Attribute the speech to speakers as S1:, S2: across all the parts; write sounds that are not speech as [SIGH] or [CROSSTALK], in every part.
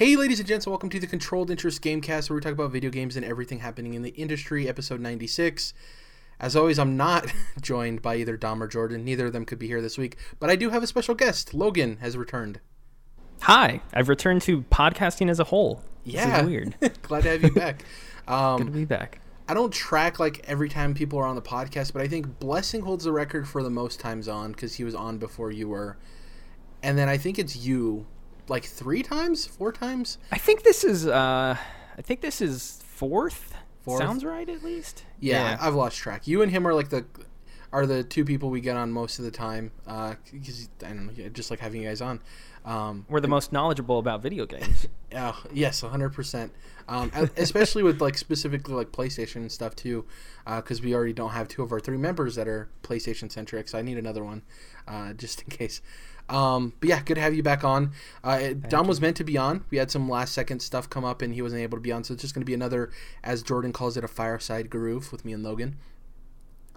S1: Hey, ladies and gents, welcome to the Controlled Interest Gamecast, where we talk about video games and everything happening in the industry, episode 96. As always, I'm not [LAUGHS] joined by either Dom or Jordan. Neither of them could be here this week, but I do have a special guest. Logan has returned.
S2: Hi, I've returned to podcasting as a whole.
S1: Yeah.
S2: This is weird. [LAUGHS]
S1: Glad to have you back. Um, [LAUGHS]
S2: Good to be back.
S1: I don't track like every time people are on the podcast, but I think Blessing holds the record for the most times on because he was on before you were. And then I think it's you like three times, four times.
S2: I think this is uh I think this is fourth.
S1: Fourth?
S2: Sounds right at least.
S1: Yeah, I've lost track. You and him are like the are the two people we get on most of the time because I don't know, just like having you guys on. Um,
S2: We're the most knowledgeable about video games.
S1: yeah, [LAUGHS] yes, hundred percent. Um, e- especially with like specifically like PlayStation and stuff too, because we already don't have two of our three members that are PlayStation centric. So I need another one, uh, just in case. Um, but yeah, good to have you back on. Uh, Dom was meant to be on. We had some last second stuff come up and he wasn't able to be on. So it's just going to be another, as Jordan calls it, a fireside groove with me and Logan.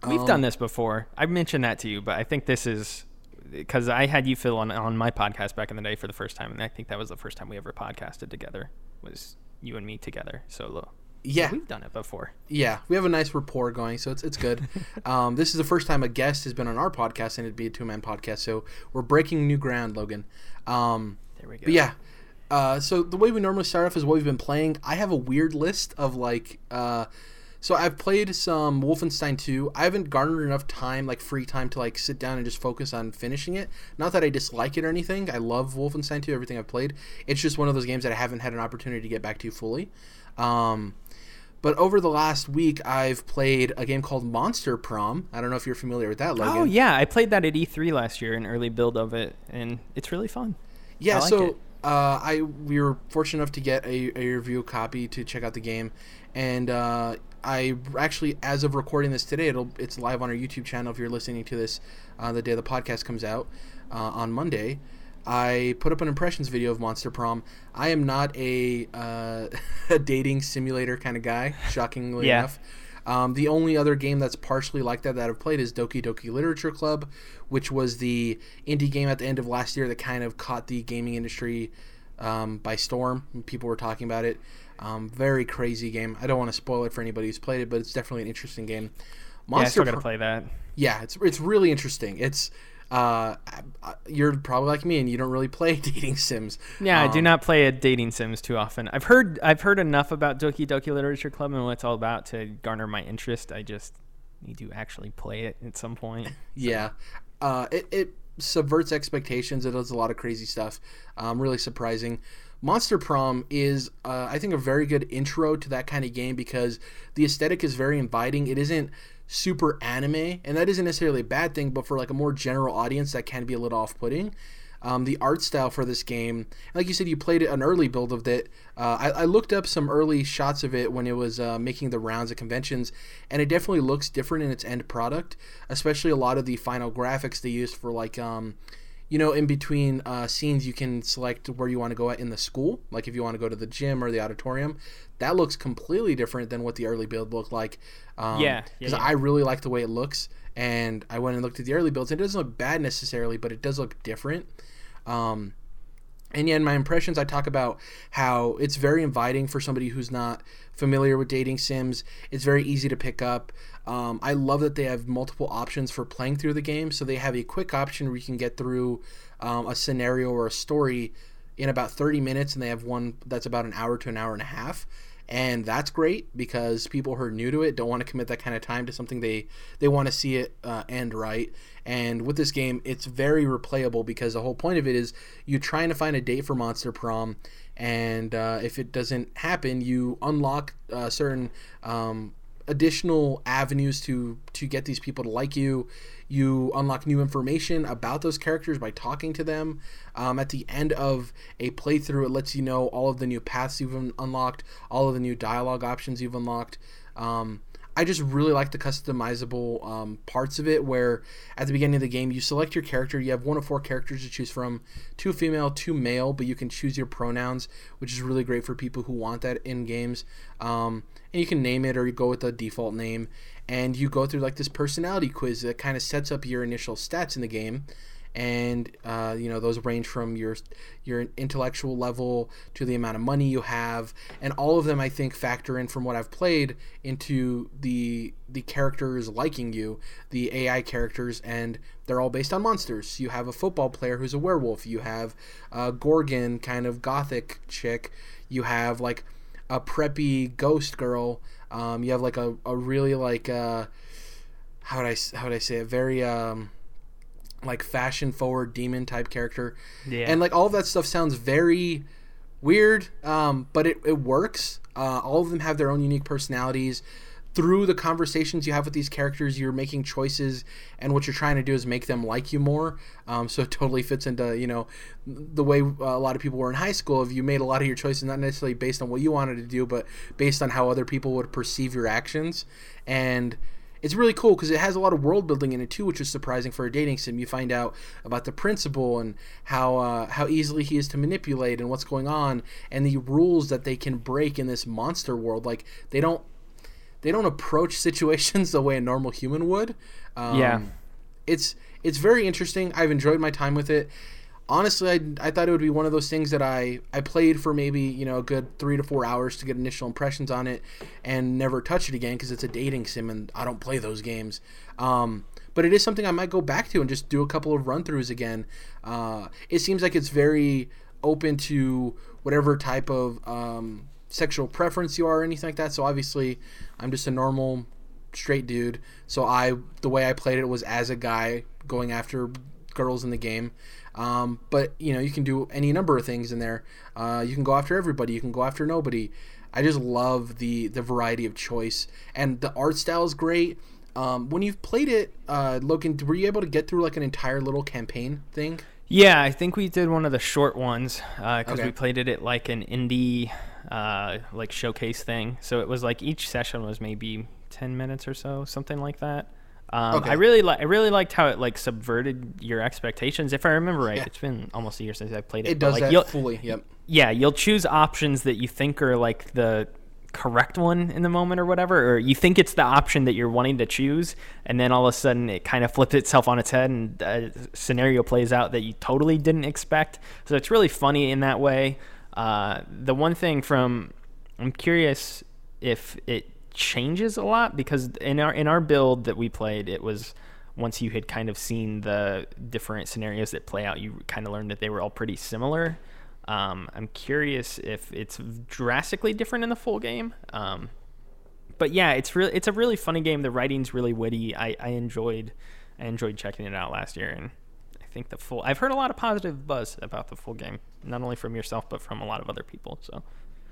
S2: We've
S1: Um,
S2: done this before. I mentioned that to you, but I think this is because I had you Phil on on my podcast back in the day for the first time, and I think that was the first time we ever podcasted together. Was you and me together? So look,
S1: Yeah,
S2: we've done it before.
S1: yeah, we have a nice rapport going, so it's it's good. [LAUGHS] um, this is the first time a guest has been on our podcast, and it'd be a two man podcast. So we're breaking new ground, Logan. Um,
S2: There we go.
S1: but yeah, uh, so the way we normally start off is what we've been playing. I have a weird list of like, uh, so I've played some Wolfenstein 2. I haven't garnered enough time, like free time, to like sit down and just focus on finishing it. Not that I dislike it or anything. I love Wolfenstein 2. Everything I've played. It's just one of those games that I haven't had an opportunity to get back to fully. Um, but over the last week, I've played a game called Monster Prom. I don't know if you're familiar with that, Logan.
S2: Oh yeah, I played that at E3 last year, an early build of it, and it's really fun.
S1: Yeah,
S2: like
S1: so uh, I we were fortunate enough to get a, a review copy to check out the game, and uh, I actually, as of recording this today, it'll it's live on our YouTube channel. If you're listening to this uh, the day the podcast comes out uh, on Monday, I put up an impressions video of Monster Prom. I am not a uh, [LAUGHS] a dating simulator kind of guy, shockingly
S2: Yeah.
S1: enough. Um, the only other game that's partially like that that I've played is Doki Doki Literature Club, which was the indie game at the end of last year that kind of caught the gaming industry um, by storm. People were talking about it. Um, very crazy game. I don't want to spoil it for anybody who's played it, but it's definitely an interesting game.
S2: Monster yeah, I still gotta play that.
S1: yeah, it's it's really interesting. It's uh, you're probably like me and you don't really play [LAUGHS] dating sims.
S2: Yeah, I do
S1: Um,
S2: not play a dating sims too often. I've heard I've heard enough about Doki Doki Literature Club and what it's all about to garner my interest. I just need to actually play it at some point. [LAUGHS]
S1: Yeah, uh, it, it subverts expectations. It does a lot of crazy stuff. Um, really surprising. Monster Prom is, uh, I think, a very good intro to that kind of game because the aesthetic is very inviting. It isn't super anime, and that isn't necessarily a bad thing, but for like a more general audience, that can be a little off-putting. Um, the art style for this game, like you said, you played an early build of it. Uh, I, I looked up some early shots of it when it was uh, making the rounds at conventions, and it definitely looks different in its end product. Especially a lot of the final graphics they used for like, um, you know, in between uh, scenes, you can select where you want to go at in the school. Like if you want to go to the gym or the auditorium, that looks completely different than what the early build looked like. Um,
S2: Yeah, yeah,
S1: because
S2: yeah.
S1: I really like the way it looks, and I went and looked at the early builds. and It doesn't look bad necessarily, but it does look different. Um, and yeah, in my impressions, I talk about how it's very inviting for somebody who's not familiar with dating sims. It's very easy to pick up. Um, I love that they have multiple options for playing through the game. So they have a quick option where you can get through um, a scenario or a story in about 30 minutes, and they have one that's about an hour to an hour and a half. And that's great because people who are new to it don't want to commit that kind of time to something they they want to see it uh, end right. And with this game, it's very replayable because the whole point of it is you're trying to find a date for Monster Prom, and uh, if it doesn't happen, you unlock uh, certain um, additional avenues to to get these people to like you. You unlock new information about those characters by talking to them. Um, at the end of a playthrough, it lets you know all of the new paths you've un- unlocked, all of the new dialogue options you've unlocked. Um, I just really like the customizable um, parts of it where at the beginning of the game you select your character. You have one of four characters to choose from two female, two male, but you can choose your pronouns, which is really great for people who want that in games. Um, and you can name it or you go with the default name. And you go through like this personality quiz that kind of sets up your initial stats in the game. and uh, you know those range from your your intellectual level to the amount of money you have, and all of them I think factor in from what I've played into the the characters liking you, the AI characters, and they're all based on monsters. You have a football player who's a werewolf. You have a Gorgon kind of gothic chick. You have like a preppy ghost girl. Um, you have like a, a really like uh, how would I how would I say it? Very um, like fashion forward demon type character.
S2: Yeah.
S1: And like all of that stuff sounds very weird, um, but it, it works. Uh, all of them have their own unique personalities. Through the conversations you have with these characters, you're making choices, and what you're trying to do is make them like you more. Um, so it totally fits into you know the way uh, a lot of people were in high school. If you made a lot of your choices not necessarily based on what you wanted to do, but based on how other people would perceive your actions, and it's really cool because it has a lot of world building in it too, which is surprising for a dating sim. You find out about the principal and how uh, how easily he is to manipulate and what's going on and the rules that they can break in this monster world. Like they don't they don't approach [LAUGHS] situations the way a normal human would. Um,
S2: Yeah.
S1: it's it's very interesting. I've enjoyed my time with it. Honestly, I, I thought it would be one of those things that I, I played for maybe you know a good three to four hours to get initial impressions on it, and never touch it again because it's a dating sim and I don't play those games. Um, but it is something I might go back to and just do a couple of run throughs again. Uh, it seems like it's very open to whatever type of um, sexual preference you are or anything like that. So obviously, I'm just a normal straight dude. So I the way I played it was as a guy going after girls in the game. Um, but you know you can do any number of things in there. Uh, you can go after everybody. You can go after nobody. I just love the the variety of choice and the art style is great. Um, when you've played it, uh, Logan, were you able to get through like an entire little campaign thing?
S2: Yeah, I think we did one of the short ones because
S1: Okay.
S2: we played it at like an indie uh, like showcase thing. So it was like each session was maybe ten minutes or so, something like that. Um,
S1: Okay.
S2: I really li- I really liked how it like subverted your expectations. If I remember right,
S1: Yeah.
S2: it's been almost a year since I played it.
S1: It does
S2: like,
S1: that fully. Yep.
S2: yeah, you'll choose options that you think are like the correct one in the moment or whatever, or you think it's the option that you're wanting to choose, and then all of a sudden it kind of flips itself on its head and a scenario plays out that you totally didn't expect. So it's really funny in that way. Uh, the one thing from I'm curious if it changes a lot because in our in our build that we played, it was once you had kind of seen the different scenarios that play out, you kind of learned that they were all pretty similar. Um, I'm curious if it's drastically different in the full game. Um, but yeah, it's really it's a really funny game. The writing's really witty. I, I enjoyed I enjoyed checking it out last year, and think the full. I've heard a lot of positive buzz about the full game, not only from yourself but from a lot of other people. So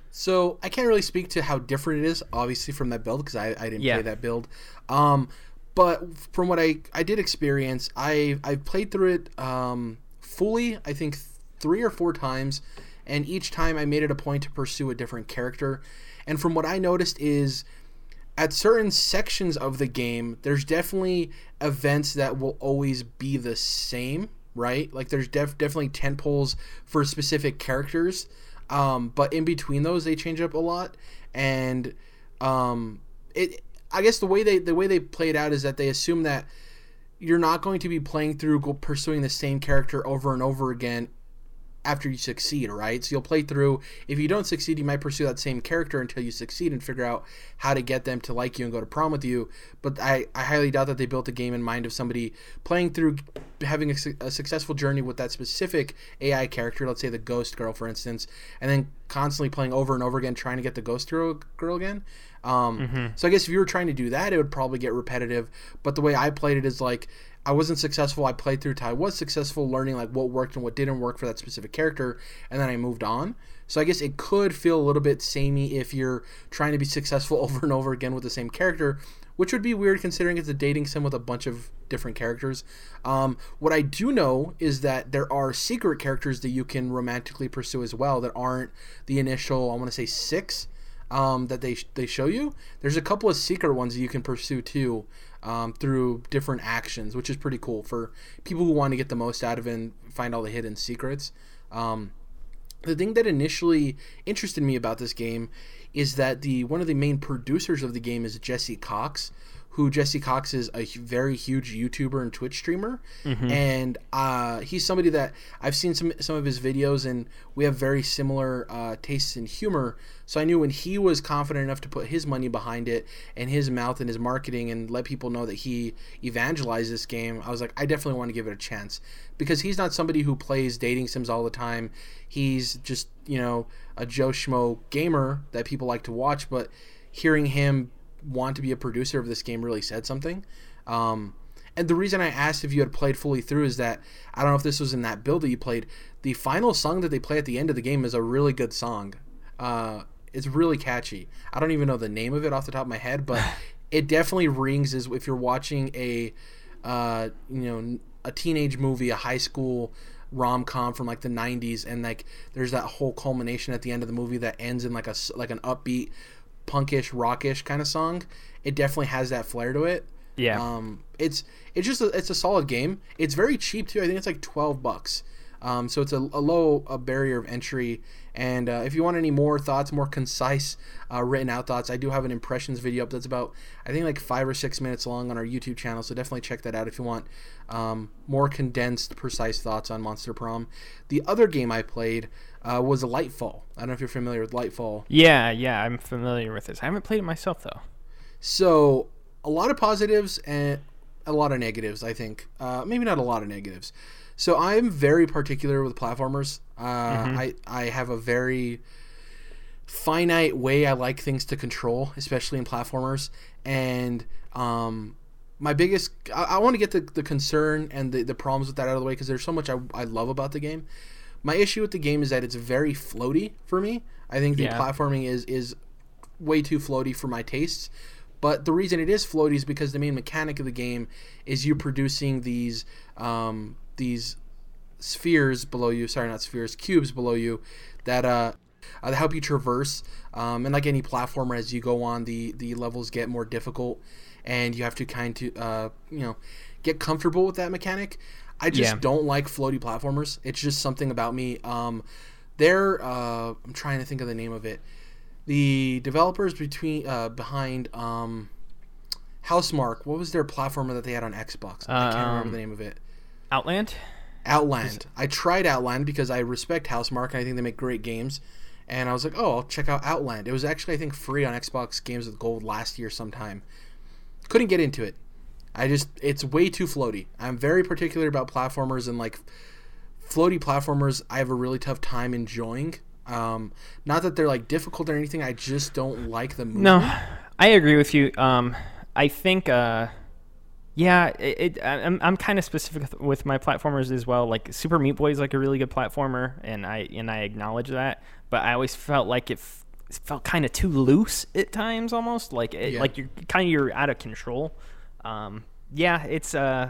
S1: So I can't really speak to how different it is, obviously, from that build because I, I didn't
S2: Yeah.
S1: play that build. Um, but from what I, I did experience, I I played through it um, fully. I think three or four times, and each time I made it a point to pursue a different character. And from what I noticed is at certain sections of the game, there's definitely events that will always be the same, right? Like there's def- definitely tent poles for specific characters, um, but in between those, they change up a lot. And um, it, I guess the way they the way they play it out is that they assume that you're not going to be playing through pursuing the same character over and over again after you succeed, right? So you'll play through. If you don't succeed, you might pursue that same character until you succeed and figure out how to get them to like you and go to prom with you. But I, I highly doubt that they built a game in mind of somebody playing through having a, a successful journey with that specific AI character, let's say the ghost girl, for instance, and then constantly playing over and over again trying to get the ghost girl, girl again. Um, So I guess if you were trying to do that, it would probably get repetitive. But the way I played it is like I wasn't successful. I played through till I was successful, learning like what worked and what didn't work for that specific character, and then I moved on. So I guess it could feel a little bit samey if you're trying to be successful [LAUGHS] over and over again with the same character, which would be weird considering it's a dating sim with a bunch of different characters. Um, what I do know is that there are secret characters that you can romantically pursue as well that aren't the initial. I want to say six um, that they they show you. There's a couple of secret ones that you can pursue too um, through different actions, which is pretty cool for people who want to get the most out of it and find all the hidden secrets. Um, the thing that initially interested me about this game is that the one of the main producers of the game is Jesse Cox, who Jesse Cox is a very huge YouTuber and Twitch streamer, and uh, he's somebody that I've seen some some of his videos, and we have very similar uh, tastes in humor. So I knew when he was confident enough to put his money behind it and his mouth and his marketing and let people know that he evangelized this game, I was like, I definitely want to give it a chance because he's not somebody who plays dating sims all the time. He's just you know a Joe Schmo gamer that people like to watch, but hearing him want to be a producer of this game really said something. Um, and the reason I asked if you had played fully through is that I don't know if this was in that build that you played. The final song that they play at the end of the game is a really good song. Uh, it's really catchy. I don't even know the name of it off the top of my head, but [LAUGHS] it definitely rings as if you're watching a, uh, you know, a teenage movie, a high school rom com from like the 90s, and like there's that whole culmination at the end of the movie that ends in like a like an upbeat, punkish, rockish kind of song. It definitely has that flair to it.
S2: Yeah.
S1: Um, it's it's just a, it's a solid game. It's very cheap too. I think it's like twelve bucks. Um, so it's a, a low a barrier of entry. And uh, if you want any more thoughts, more concise, uh, written out thoughts, I do have an impressions video up that's about I think like five or six minutes long on our YouTube channel. So definitely check that out if you want um, more condensed, precise thoughts on Monster Prom. The other game I played uh, was Lightfall. I don't know if you're familiar with Lightfall.
S2: yeah, yeah, I'm familiar with this. I haven't played it myself though.
S1: So a lot of positives and a lot of negatives. I think uh, maybe not a lot of negatives. So I'm very particular with platformers. Uh, I I have a very finite way I like things to control, especially in platformers. And um, my biggest, I, I want to get the, the concern and the, the problems with that out of the way because there's so much I, I love about the game. My issue with the game is that it's very floaty for me. I think the
S2: Yeah.
S1: platforming is is way too floaty for my tastes. But the reason it is floaty is because the main mechanic of the game is you producing these um, these spheres below you. Sorry, not spheres, cubes below you that uh, uh, that help you traverse. Um, and like any platformer, as you go on, the the levels get more difficult, and you have to kind to uh, you know get comfortable with that mechanic. I just
S2: Yeah.
S1: don't like floaty platformers. It's just something about me. Um, they're uh, I'm trying to think of the name of it. The developers between uh, behind um, Housemarque, what was their platformer that they had on Xbox? I can't remember
S2: Um,
S1: the name of it.
S2: Outland.
S1: Outland. I tried Outland because I respect Housemarque and I think they make great games. And I was like, oh, I'll check out Outland. It was actually, I think, free on Xbox Games with Gold last year sometime. Couldn't get into it. I just, it's way too floaty. I'm very particular about platformers and like floaty platformers. I have a really tough time enjoying. Um, not that they're like difficult or anything. I just don't like the movement.
S2: No, I agree with you. Um, I think, uh, yeah, it, it, I'm, I'm kind of specific with- my platformers as well. Like Super Meat Boy is like a really good platformer, and I and I acknowledge that. But I always felt like it, f- it felt kind of too loose at times, almost like it,
S1: Yeah.
S2: like you're kind of you're out of control. Um, yeah, it's uh,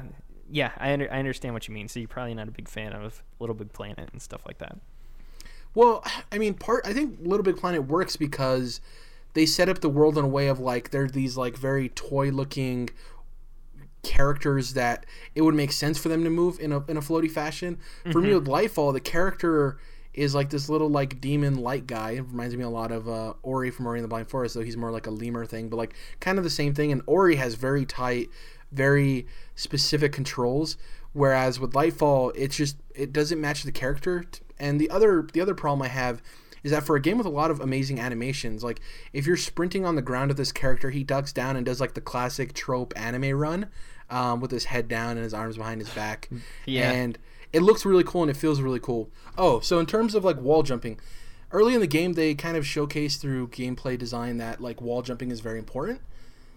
S2: yeah, I under, I understand what you mean. So you're probably not a big fan of Little Big Planet and stuff like that.
S1: Well, I mean, part I think Little Big Planet works because they set up the world in a way of like they're these like very toy looking characters that it would make sense for them to move in a in a floaty fashion. For me with Lightfall, the character is like this little like demon light guy. It reminds me a lot of uh, Ori from Ori and the Blind Forest, though he's more like a lemur thing, but like kind of the same thing. And Ori has very tight, very specific controls, whereas with Lightfall, it's just it doesn't match the character. And the other the other problem I have is that for a game with a lot of amazing animations, like if you're sprinting on the ground of this character, he ducks down and does like the classic trope anime run um, with his head down and his arms behind his back.
S2: Yeah.
S1: And it looks really cool and it feels really cool. Oh, so in terms of like wall jumping, early in the game they kind of showcase through gameplay design that like wall jumping is very important.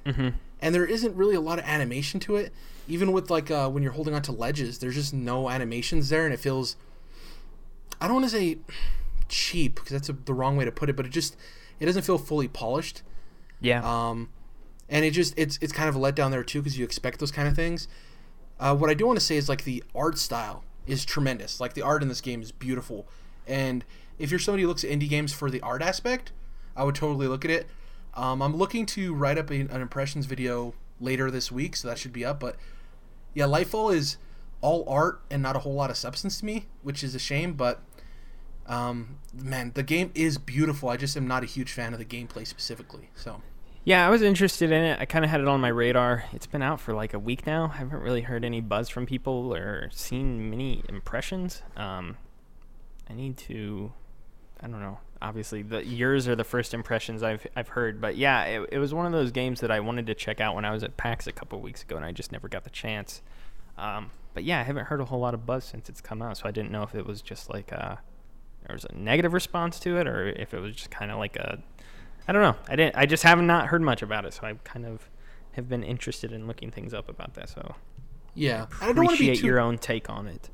S2: Mm-hmm.
S1: And there isn't really a lot of animation to it. Even with like uh, when you're holding onto ledges, there's just no animations there, and it feels. I don't want to say cheap because that's a, the wrong way to put it, but it just it doesn't feel fully polished.
S2: Yeah.
S1: Um, and it just it's it's kind of a letdown there too because you expect those kind of things. Uh, what I do want to say is like the art style is tremendous. Like the art in this game is beautiful, and if you're somebody who looks at indie games for the art aspect, I would totally look at it. Um, I'm looking to write up a, an impressions video later this week, so that should be up. But yeah, Lightfall is all art and not a whole lot of substance to me, which is a shame. But um, man, the game is beautiful. I just am not a huge fan of the gameplay specifically. So
S2: Yeah, I was interested in it. I kind of had it on my radar. It's been out for like a week now. I haven't really heard any buzz from people or seen many impressions. Um, I need to, I don't know. Obviously, the yours are the first impressions I've I've heard, but yeah, it, it was one of those games that I wanted to check out when I was at PAX a couple weeks ago, and I just never got the chance. Um, but yeah, I haven't heard a whole lot of buzz since it's come out, so I didn't know if it was just like a, there was a negative response to it, or if it was just kind of like a I don't know. I didn't. I just have not heard much about it, so I kind of have been interested in looking things up about that. So
S1: yeah,
S2: I don't want to be too, your own take on it.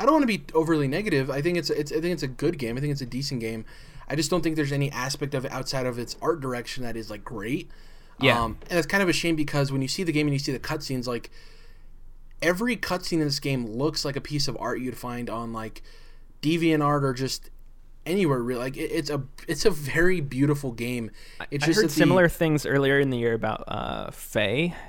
S1: I don't want to be overly negative. I think it's it's I think it's a good game. I think it's a decent game. I just don't think there's any aspect of it outside of its art direction that is like great. Yeah, um, and it's kind of a shame because when you see the game and you see the cutscenes, like every cutscene in this game looks like a piece of art you'd find on like DeviantArt or just anywhere really. Like it, it's a it's a very beautiful game. It's
S2: I just heard similar things earlier in the year about uh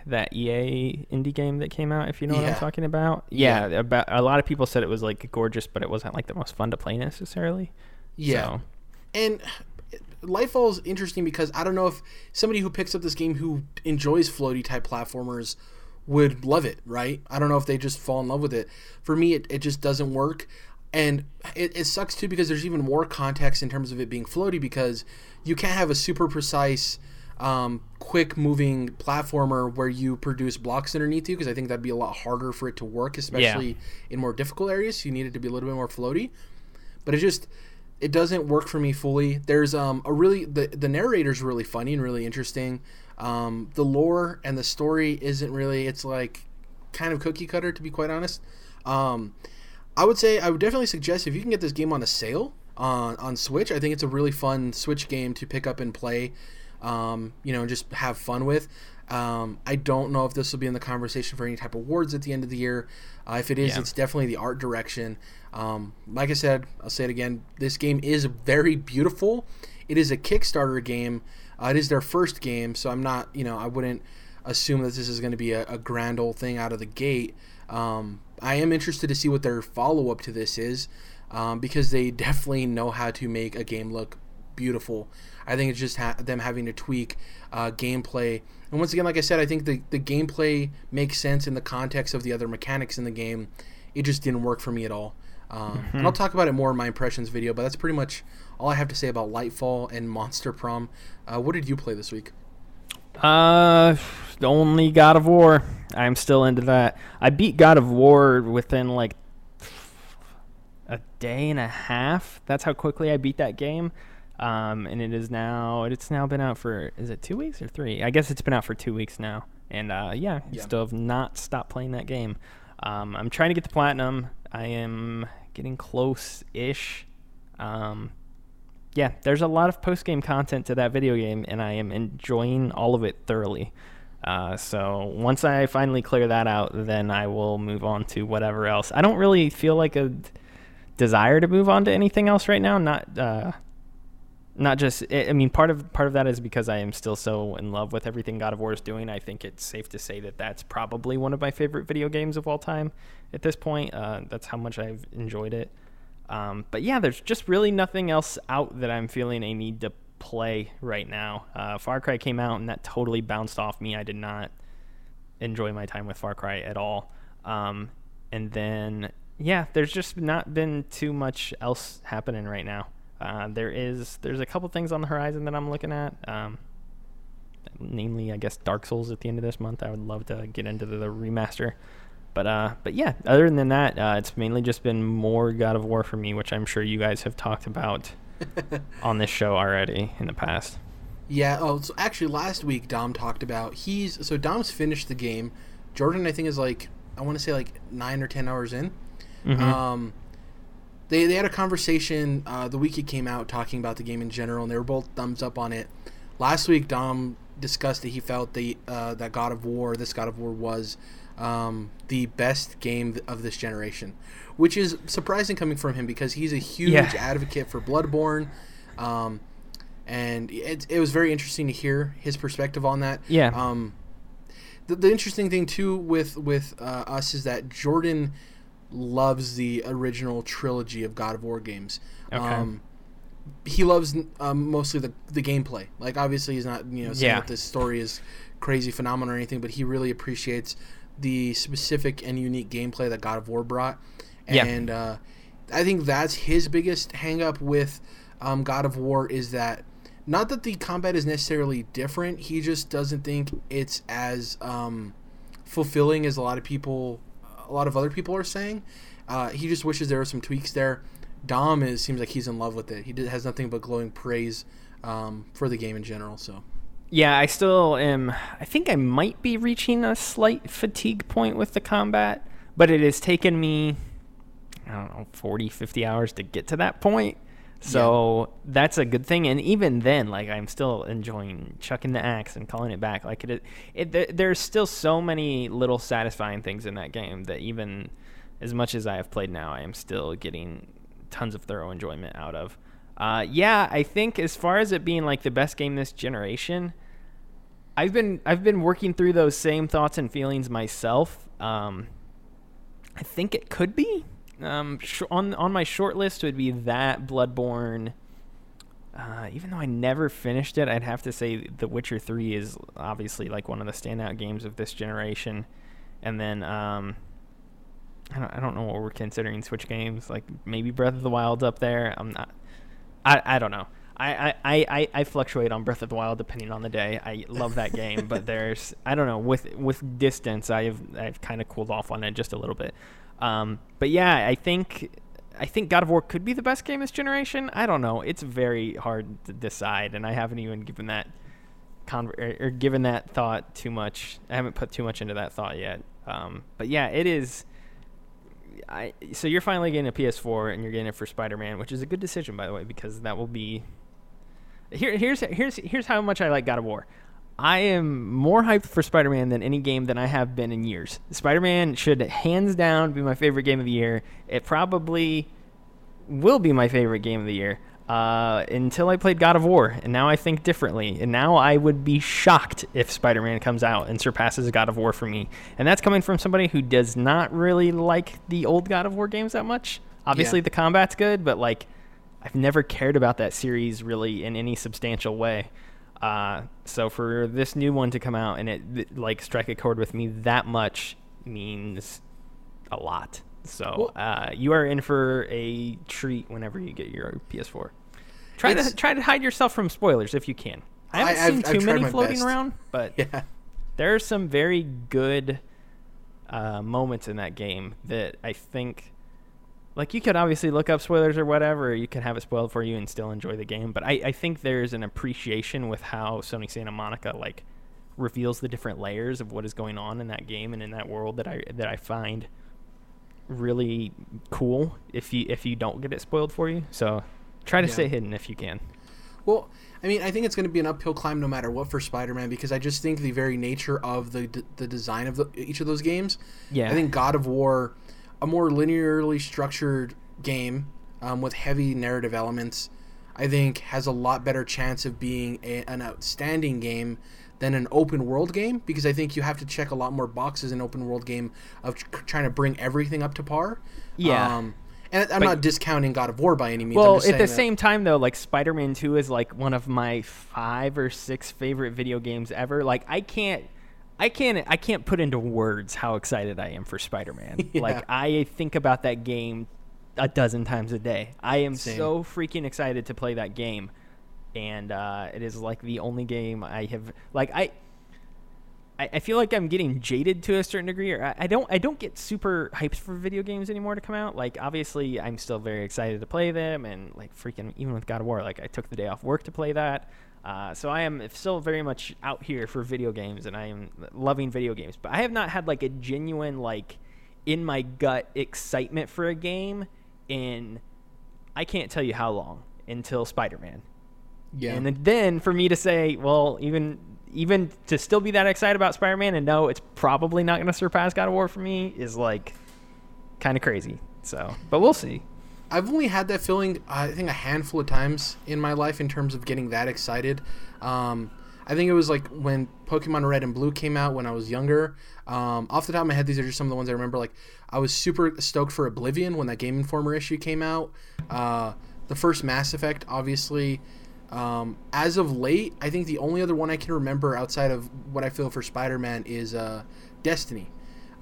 S2: that EA indie game that came out. If you know yeah. what I'm talking about, yeah, yeah, About a lot of people said it was like gorgeous, but it wasn't like the most fun to play necessarily.
S1: Yeah, so. and Lightfall is interesting because I don't know if somebody who picks up this game who enjoys floaty type platformers would love it, right? I don't know if they just fall in love with it. For me, it, it just doesn't work and it, it sucks too because there's even more context in terms of it being floaty because you can't have a super precise um, quick moving platformer where you produce blocks underneath you because I think that'd be a lot harder for it to work, especially yeah. in more difficult areas. So you need it to be a little bit more floaty. But it just it doesn't work for me fully. There's um, a really the the narrator's really funny and really interesting. Um, the lore and the story isn't really. It's like kind of cookie cutter to be quite honest. Um, I would say I would definitely suggest if you can get this game on a sale on on Switch. I think it's a really fun Switch game to pick up and play. Um, you know, and just have fun with. Um, I don't know if this will be in the conversation for any type of awards at the end of the year. Uh, if it is, yeah. it's definitely the art direction. Um, like I said, I'll say it again. This game is very beautiful. It is a Kickstarter game. Uh, it is their first game, so I'm not, you know, I wouldn't assume that this is going to be a, a, grand old thing out of the gate. Um, I am interested to see what their follow up to this is um, because they definitely know how to make a game look beautiful. I think it's just ha- them having to tweak uh, gameplay. And once again, like I said, I think the, the gameplay makes sense in the context of the other mechanics in the game. It just didn't work for me at all. Um, mm-hmm. And I'll talk about it more in my impressions video, but that's pretty much all I have to say about Lightfall and Monster Prom. Uh, what did you play this week?
S2: Uh, only God of War. I'm still into that. I beat God of War within like a day and a half. That's how quickly I beat that game. Um, and it is now it's now been out for is it two weeks or three? I guess it's been out for two weeks now. And uh, yeah, yeah. still have not stopped playing that game. Um, I'm trying to get the platinum. I am getting close-ish. Um, yeah, there's a lot of post game content to that video game, and I am enjoying all of it thoroughly. Uh, so once I finally clear that out, then I will move on to whatever else. I don't really feel like a desire to move on to anything else right now. Not, uh, not just. I mean, part of part of that is because I am still so in love with everything God of War is doing. I think it's safe to say that that's probably one of my favorite video games of all time. At this point, uh, that's how much I've enjoyed it. Um, but yeah, there's just really nothing else out that I'm feeling a need to play right now. Uh, Far Cry came out and that totally bounced off me. I did not enjoy my time with Far Cry at all. Um, and then yeah, there's just not been too much else happening right now. Uh, there is there's a couple things on the horizon that I'm looking at. Um, namely, I guess Dark Souls at the end of this month. I would love to get into the, the remaster. But uh, but yeah, other than that, uh, it's mainly just been more God of War for me, which I'm sure you guys have talked about [LAUGHS] on this show already in the past.
S1: Yeah. Oh, so actually, last week Dom talked about he's so Dom's finished the game. Jordan, I think, is like I want to say like nine or ten hours in. Mm-hmm. Um, they they had a conversation uh, the week it came out talking about the game in general, and they were both thumbs up on it. Last week, Dom discussed that he felt the uh, that God of War, this God of War, was um, the best game of this generation, which is surprising coming from him because he's a huge yeah. advocate for Bloodborne. Um, and it, it was very interesting to hear his perspective on that.
S2: Yeah.
S1: Um, the, the interesting thing too with with uh, us is that Jordan loves the original trilogy of God of War games. Okay. Um, he loves um, mostly the the gameplay. Like obviously he's not you know saying
S2: Yeah.
S1: that this story is crazy phenomenal or anything, but he really appreciates the specific and unique gameplay that God of War brought.
S2: Yeah.
S1: And uh, I think that's his biggest hang up with um, God of War is that not that the combat is necessarily different, he just doesn't think it's as um, fulfilling as a lot of people, a lot of other people are saying. Uh, he just wishes there were some tweaks there. Dom is seems like he's in love with it. He has nothing but glowing praise um, for the game in general. So
S2: Yeah, I still am. I think I might be reaching a slight fatigue point with the combat, but it has taken me, I don't know, 40, 50 hours to get to that point. So that's a good thing. And even then, like, I'm still enjoying chucking the axe and calling it back. Like, it, it, there- there's still so many little satisfying things in that game that even as much as I have played now, I am still getting tons of thorough enjoyment out of. Uh, yeah, I think as far as it being like the best game this generation, I've been I've been working through those same thoughts and feelings myself. Um, I think it could be um, sh- on on my short list would be that Bloodborne. Uh, even though I never finished it, I'd have to say The Witcher Three is obviously like one of the standout games of this generation. And then um, I don't I don't know what we're considering Switch games like maybe Breath of the Wild up there. I'm not. I, I don't know. I, I, I, I- fluctuate on Breath of the Wild depending on the day. I love that game, but [LAUGHS] there's I don't know with with distance I've I've kind of cooled off on it just a little bit. Um, but yeah, I think I think God of War could be the best game this generation. I don't know. It's very hard to decide, and I haven't even given that con- or, or given that thought too much. I haven't put too much into that thought yet. Um, but yeah, it is. I so you're finally getting a PS4 and you're getting it for Spider-Man, which is a good decision by the way because that will be here here's here's here's how much I like God of War. I am more hyped for Spider-Man than any game that I have been in years. Spider-Man should hands down be my favorite game of the year. It probably will be my favorite game of the year uh, until I played God of War, and now I think differently. And now I would be shocked if Spider-Man comes out and surpasses God of War for me. And that's coming from somebody who does not really like the old God of War games that much. Obviously,
S1: Yeah.
S2: the combat's good, but like I've never cared about that series really in any substantial way. Uh, so for this new one to come out and it like strike a chord with me that much means a lot. So uh, you are in for a treat whenever you get your PS4. Try
S1: It's-
S2: to try to hide yourself from spoilers if you can. I haven't
S1: I- I've-
S2: seen
S1: I've
S2: too many floating
S1: best.
S2: around, [LAUGHS] but
S1: yeah,
S2: there are some very good uh, moments in that game that I think, like you could obviously look up spoilers or whatever, or you could have it spoiled for you and still enjoy the game. But I, I think there's an appreciation with how Sony Santa Monica like reveals the different layers of what is going on in that game and in that world that I that I find really cool if you if you don't get it spoiled for you. So try to
S1: Yeah.
S2: stay hidden if you can.
S1: Well, I mean, I think it's going to be an uphill climb no matter what for Spider-Man because I just think the very nature of the d- the design of the, each of those games.
S2: Yeah.
S1: I think God of War, a more linearly structured game um, with heavy narrative elements, I think has a lot better chance of being a, an outstanding game than an open world game because I think you have to check a lot more boxes in an open world game of tr- trying to bring everything up to par.
S2: Yeah.
S1: Um, and I'm
S2: But-
S1: not discounting God of War by any means.
S2: Well, at the
S1: that-
S2: same time, though, like Spider Man 2 is like one of my five or six favorite video games ever. Like, I can't. I can't I can't put into words how excited I am for Spider-Man. [LAUGHS]
S1: Yeah.
S2: Like I think about that game a dozen times a day. I am
S1: Same.
S2: so freaking excited to play that game. And uh, it is like the only game I have like I I, feel like I'm getting jaded to a certain degree, or I, I don't I don't get super hyped for video games anymore to come out. Like obviously, I'm still very excited to play them, and like freaking even with God of War, like I took the day off work to play that. Uh, so I am still very much out here for video games, and I am loving video games. But I have not had like a genuine like in my gut excitement for a game in I can't tell you how long until Spider Man.
S1: yeah.
S2: And then for me to say, well, even even to still be that excited about Spider-Man and know it's probably not going to surpass God of War for me is like kind of crazy. So, but we'll see.
S1: I've only had that feeling, I think, a handful of times in my life in terms of getting that excited. Um, I think it was like when Pokemon Red and Blue came out when I was younger. Um, off the top of my head, these are just some of the ones I remember. Like, I was super stoked for Oblivion when that Game Informer issue came out. Uh, the first Mass Effect, obviously. Um, as of late, I think the only other one I can remember outside of what I feel for Spider-Man is uh, Destiny.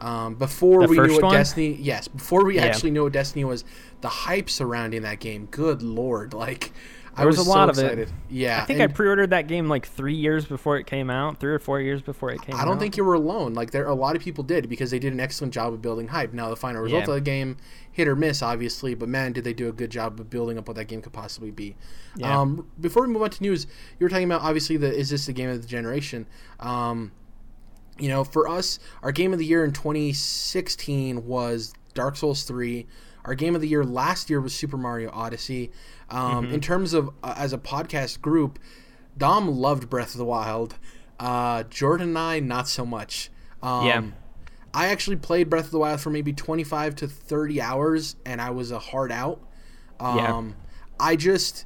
S1: Um, before
S2: The
S1: we knew what
S2: one?
S1: Destiny, yes, before we
S2: Yeah.
S1: actually knew what Destiny was, the hype surrounding that game, good lord, [LAUGHS] like I
S2: was
S1: was
S2: a lot
S1: so
S2: of it.
S1: excited. Yeah,
S2: I think I pre-ordered that game like three years before it came out, three or four years before it came out.
S1: I don't think you were alone. Like there, a lot of people did because they did an excellent job of building hype. Now the final result
S2: Yeah.
S1: of the game, hit or miss, obviously, but man, did they do a good job of building up what that game could possibly be.
S2: Yeah.
S1: Um, before we move on to news, you were talking about obviously the is this the game of the generation? Um, you know, for us, our game of the year in 2016 was Dark Souls 3. Our game of the year last year was Super Mario Odyssey. Um,
S2: Mm-hmm.
S1: In terms of uh, as a podcast group, Dom loved Breath of the Wild. Uh, Jordan and I, not so much. Um,
S2: Yeah.
S1: I actually played Breath of the Wild for maybe 25 to 30 hours, and I was a hard out. Um,
S2: Yeah.
S1: I just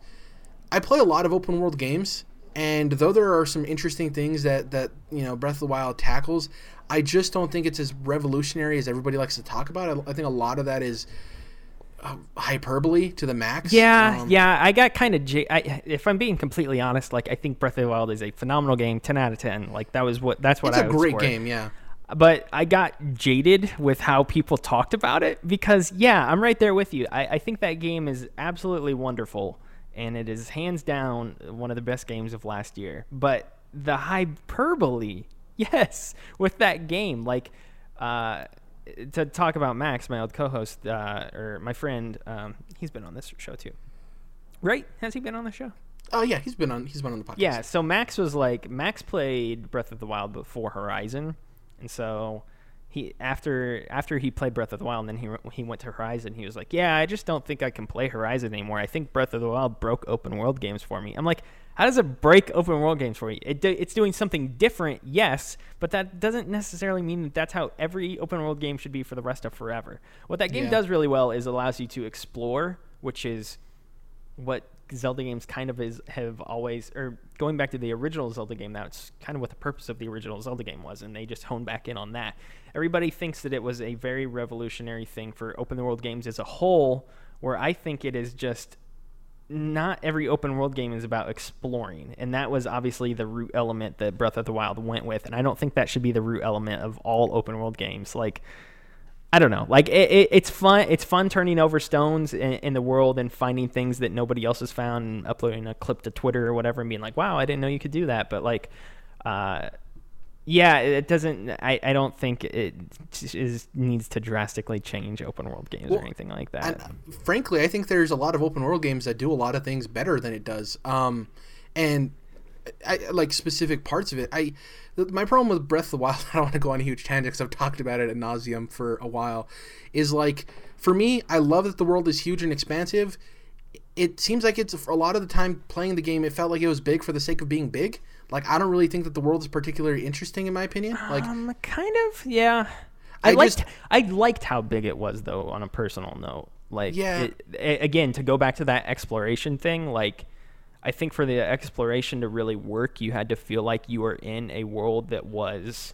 S1: I play a lot of open world games, and though there are some interesting things that that you know Breath of the Wild tackles, I just don't think it's as revolutionary as everybody likes to talk about. I, I think a lot of that is uh, hyperbole to the max.
S2: Yeah,
S1: Um,
S2: yeah. I got kind of. J- I, if I'm being completely honest, like I think Breath of the Wild is a phenomenal game, ten out of ten. Like that was what that's what
S1: It's
S2: I
S1: a
S2: would
S1: great
S2: score
S1: game. Yeah.
S2: but I got jaded with how people talked about it because, yeah, I'm right there with you. I, I think that game is absolutely wonderful, and it is hands down one of the best games of last year. But the hyperbole, [LAUGHS] yes, with that game, like, uh, to talk about Max, my old co-host, uh, or my friend, um, he's been on this show too, right? Has he been on the show?
S1: Oh yeah, he's been on. He's been on the podcast.
S2: Yeah, so Max was like Max played Breath of the Wild before Horizon, and so he after after he played Breath of the Wild, and then he he went to Horizon. He was like, "Yeah, I just don't think I can play Horizon anymore. I think Breath of the Wild broke open world games for me." I'm like, "How does it break open world games for you? It it's doing something different, yes, but that doesn't necessarily mean that that's how every open world game should be for the rest of forever. What that game
S1: Yeah.
S2: does really well is allows you to explore, which is what Zelda games kind of is have always or going back to the original Zelda game that's kind of what the purpose of the original Zelda game was and they just honed back in on that. Everybody thinks that it was a very revolutionary thing for open world games as a whole where I think it is just not every open world game is about exploring and that was obviously the root element that Breath of the Wild went with and I don't think that should be the root element of all open world games like I don't know. Like it, it, it's fun. It's fun turning over stones in, in the world and finding things that nobody else has found, and uploading a clip to Twitter or whatever, and being like, "Wow, I didn't know you could do that." But like, uh, yeah, it doesn't. I, I don't think it is needs to drastically change open world games
S1: Well,
S2: or anything like that.
S1: And uh, frankly, I think there's a lot of open world games that do a lot of things better than it does. Um, and I like specific parts of it. I th- my problem with Breath of the Wild. [LAUGHS] I don't want to go on a huge tangent because I've talked about it at nauseum for a while. Is like for me, I love that the world is huge and expansive. It seems like it's a lot of the time playing the game. It felt like it was big for the sake of being big. Like I don't really think that the world is particularly interesting in my opinion. Like
S2: um, kind of, yeah. I,
S1: I
S2: liked
S1: just-
S2: I liked how big it was though. On a personal note, like
S1: Yeah.
S2: it, again to go back to that exploration thing, like I think for the exploration to really work, you had to feel like you were in a world that was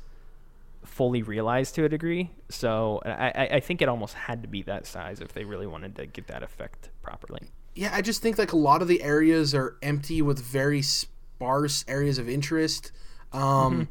S2: fully realized to a degree. So I, I- think it almost had to be that size if they really wanted to get that effect properly.
S1: yeah, I just think like a lot of the areas are empty with very sparse areas of interest. Um,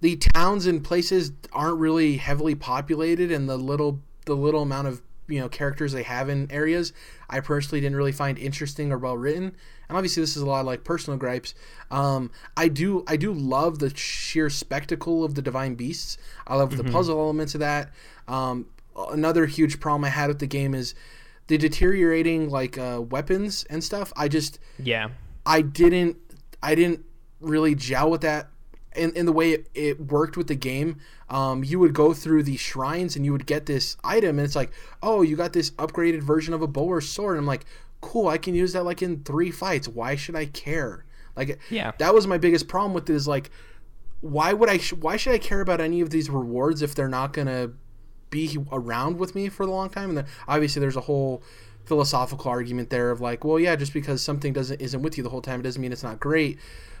S1: The towns and places aren't really heavily populated, and the little the little amount of you know characters they have in areas, I personally didn't really find interesting or well written. And obviously, this is a lot of like personal gripes. Um, I do I do love the sheer spectacle of the divine beasts. I love the puzzle elements of that. Um, another huge problem I had with the game is the deteriorating like uh, weapons and stuff. I just
S2: Yeah.
S1: I didn't I didn't really gel with that in, in the way it, it worked with the game. Um, you would go through these shrines and you would get this item and it's like, oh, you got this upgraded version of a bow or sword. And I'm like, cool, I can use that like in three fights. Why should I care? Like,
S2: Yeah.
S1: that was my biggest problem with it is like, why would I? Sh- why should I care about any of these rewards if they're not gonna be around with me for a long time? And then obviously there's a whole philosophical argument there of like, well, yeah, just because something doesn't isn't with you the whole time, it doesn't mean it's not great.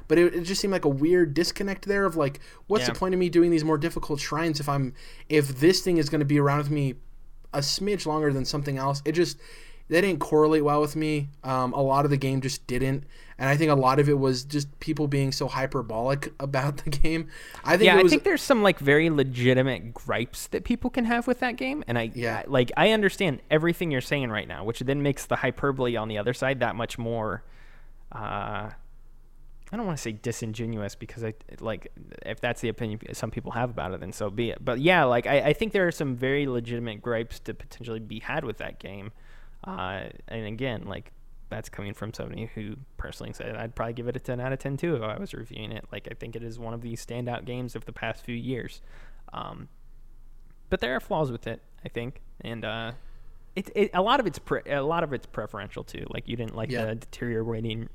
S1: But it, it just seemed like a weird disconnect there of like, what's the point of me doing these more difficult shrines if I'm if this thing is going to be around with me a smidge longer than something else? It just they didn't correlate well with me. Um, a lot of the game just didn't, and I think a lot of it was just people being so hyperbolic [LAUGHS] about the game. I think
S2: yeah,
S1: it was,
S2: I think there's some like very legitimate gripes that people can have with that game, and I
S1: Yeah.
S2: I- like I understand everything you're saying right now, which then makes the hyperbole on the other side that much more. Uh, I don't want to say disingenuous because I like if that's the opinion some people have about it, then so be it. But yeah, like I, I think there are some very legitimate gripes to potentially be had with that game. Uh, and again, like that's coming from somebody who personally said I'd probably give it a 10 out of 10 too if I was reviewing it. Like I think it is one of the standout games of the past few years. Um, but there are flaws with it, I think, and uh, it, it a lot of it's pre- a lot of it's preferential too. Like you didn't like
S1: Yeah.
S2: the deteriorating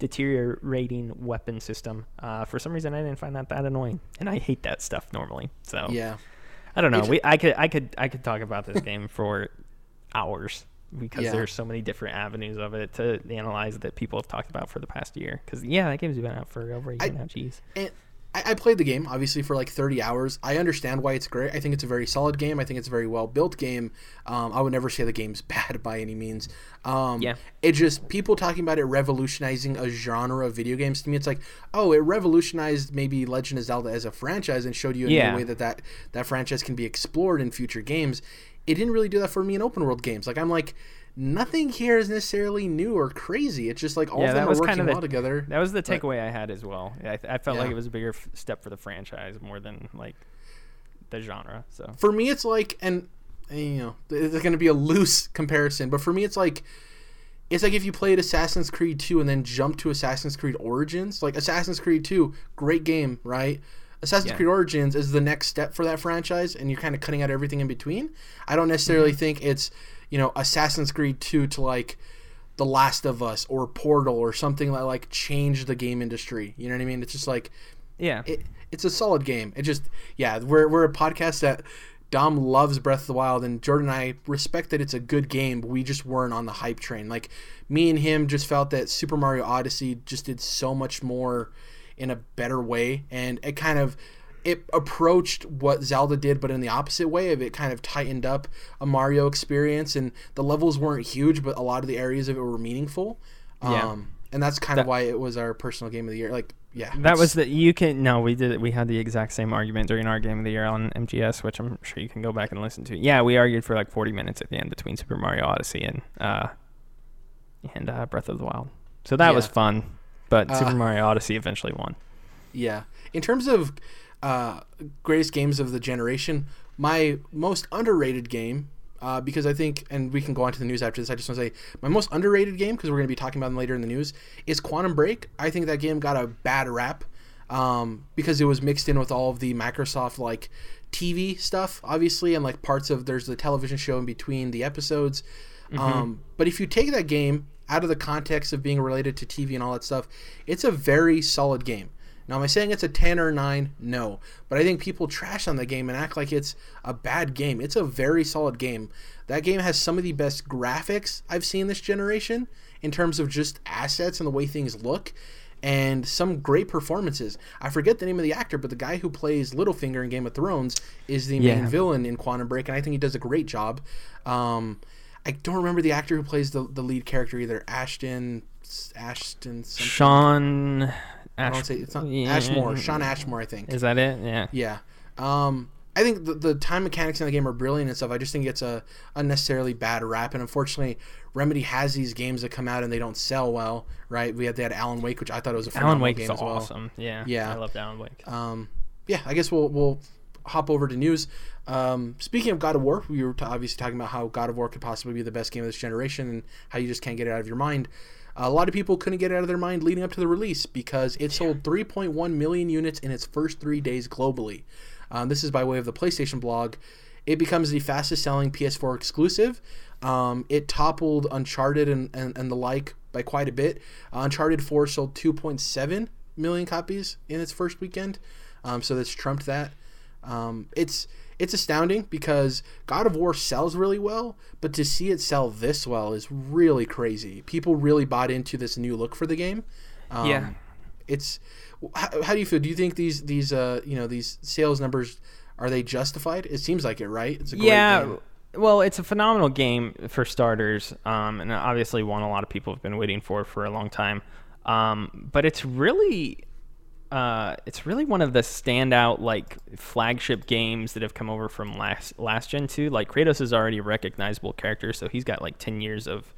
S2: deteriorating weapon system. Uh, for some reason, I didn't find that that annoying, and I hate that stuff normally. So
S1: yeah.
S2: I don't know.
S1: It's-
S2: We I could I could I could talk about this game [LAUGHS] for hours because
S1: Yeah.
S2: there's so many different avenues of it to analyze that people have talked about for the past year. Because yeah, that game's been out for over a year
S1: I-
S2: now. Jeez.
S1: And I, I played the game obviously for like 30 hours. I understand why it's great. I think it's a very solid game. I think it's a very well built game. Um, I would never say the game's [LAUGHS] bad by any means. Um,
S2: Yeah.
S1: It just people talking about it revolutionizing a genre of video games. To me, it's like, oh, it revolutionized maybe Legend of Zelda as a franchise and showed you a
S2: Yeah.
S1: new way that, that that franchise can be explored in future games. It didn't really do that for me in open world games. Like I'm like. Nothing here is necessarily new or crazy. It's just like all
S2: Yeah,
S1: of
S2: that
S1: them are
S2: kind
S1: working
S2: the-
S1: well together.
S2: That was the takeaway I had as well. I, I felt like it was a bigger f- step for the franchise more than like the genre. So
S1: for me it's like and, and, you know it's going to be a loose comparison but for me it's like it's like if you played assassin's creed 2 and then jumped to assassin's creed origins like assassin's creed 2 great game right assassin's
S2: Yeah.
S1: creed origins is the next step for that franchise and you're kind of cutting out everything in between i don't necessarily
S2: Mm-hmm.
S1: think it's you know assassin's creed 2 to like the last of us or portal or something that like changed the game industry you know what i mean it's just like
S2: yeah,
S1: it, it's a solid game. It just yeah, we're we're a podcast that Dom loves Breath of the Wild and Jordan and I respect that it's a good game, but we just weren't on the hype train. Like me and him just felt that Super Mario Odyssey just did so much more in a better way and it kind of it approached what Zelda did but in the opposite way of it kind of tightened up a Mario experience and the levels weren't huge but a lot of the areas of it were meaningful.
S2: Yeah.
S1: Um and that's kind of why it was our personal game of the year. Like yeah.
S2: that was the you can no we did we had the exact same argument during our game of the year on MGS, which I'm sure you can go back and listen to. Yeah, we argued for like 40 minutes at the end between Super Mario Odyssey and uh and uh, Breath of the Wild. So that was fun, but
S1: Uh,
S2: Super Mario Odyssey eventually won.
S1: Yeah. In terms of uh, greatest games of the generation, my most underrated game, uh, because I think, and we can go on to the news after this, I just want to say my most underrated game, because we're going to be talking about them later in the news, is Quantum Break. I think that game got a bad rap um, because it was mixed in with all of the Microsoft, like, TV stuff, obviously, and like parts of there's the television show in between the episodes. Um, but if you take that game out of the context of being related to TV and all that stuff, it's a very solid game. Now, am I saying it's a 10 or 9? No. But I think people trash on the game and act like it's a bad game. It's a very solid game. That game has some of the best graphics I've seen this generation in terms of just assets and the way things look, and some great performances. I forget the name of the actor, but the guy who plays Littlefinger in Game of Thrones is the main villain in Quantum Break, and I think he does a great job. Um, I don't remember the actor who plays the, the lead character either. Ashton, Ashton, something.
S2: Sean
S1: I
S2: Ash,
S1: don't say it's not
S2: Yeah.
S1: Ashmore. Shawn Ashmore, I think.
S2: Is that it? Yeah.
S1: Yeah. Um, I think the, the time mechanics in the game are brilliant and stuff. I just think it's a unnecessarily bad rap, and unfortunately, Remedy has these games that come out and they don't sell well, right? We had they had Alan Wake, which I thought was a phenomenal
S2: Alan Wake
S1: game
S2: is
S1: as well.
S2: awesome. Yeah.
S1: Yeah.
S2: I loved Alan Wake.
S1: Um, yeah, I guess we'll we'll hop over to news. Um, speaking of God of War, we were t- obviously talking about how God of War could possibly be the best game of this generation and how you just can't get it out of your mind. A lot of people couldn't get it out of their mind leading up to the release because it sold 3.1 million units in its first three days globally. Um, this is by way of the PlayStation blog. It becomes the fastest selling PS4 exclusive. Um, it toppled Uncharted and, and, and the like by quite a bit. Uh, Uncharted 4 sold 2.7 million copies in its first weekend. Um, so that's trumped that. Um, it's it's astounding because God of War sells really well, but to see it sell this well is really crazy. People really bought into this new look for the game. Um,
S2: Yeah.
S1: it's how, how do you feel? Do you think these these uh you know these sales numbers are they justified? It seems like it, right? It's a
S2: yeah
S1: game.
S2: well, it's a phenomenal game for starters, um, and obviously one a lot of people have been waiting for for a long time. Um, but it's really, uh, it's really one of the standout like flagship games that have come over from last last gen two. Like Kratos is already a recognizable character, so he's got like ten years of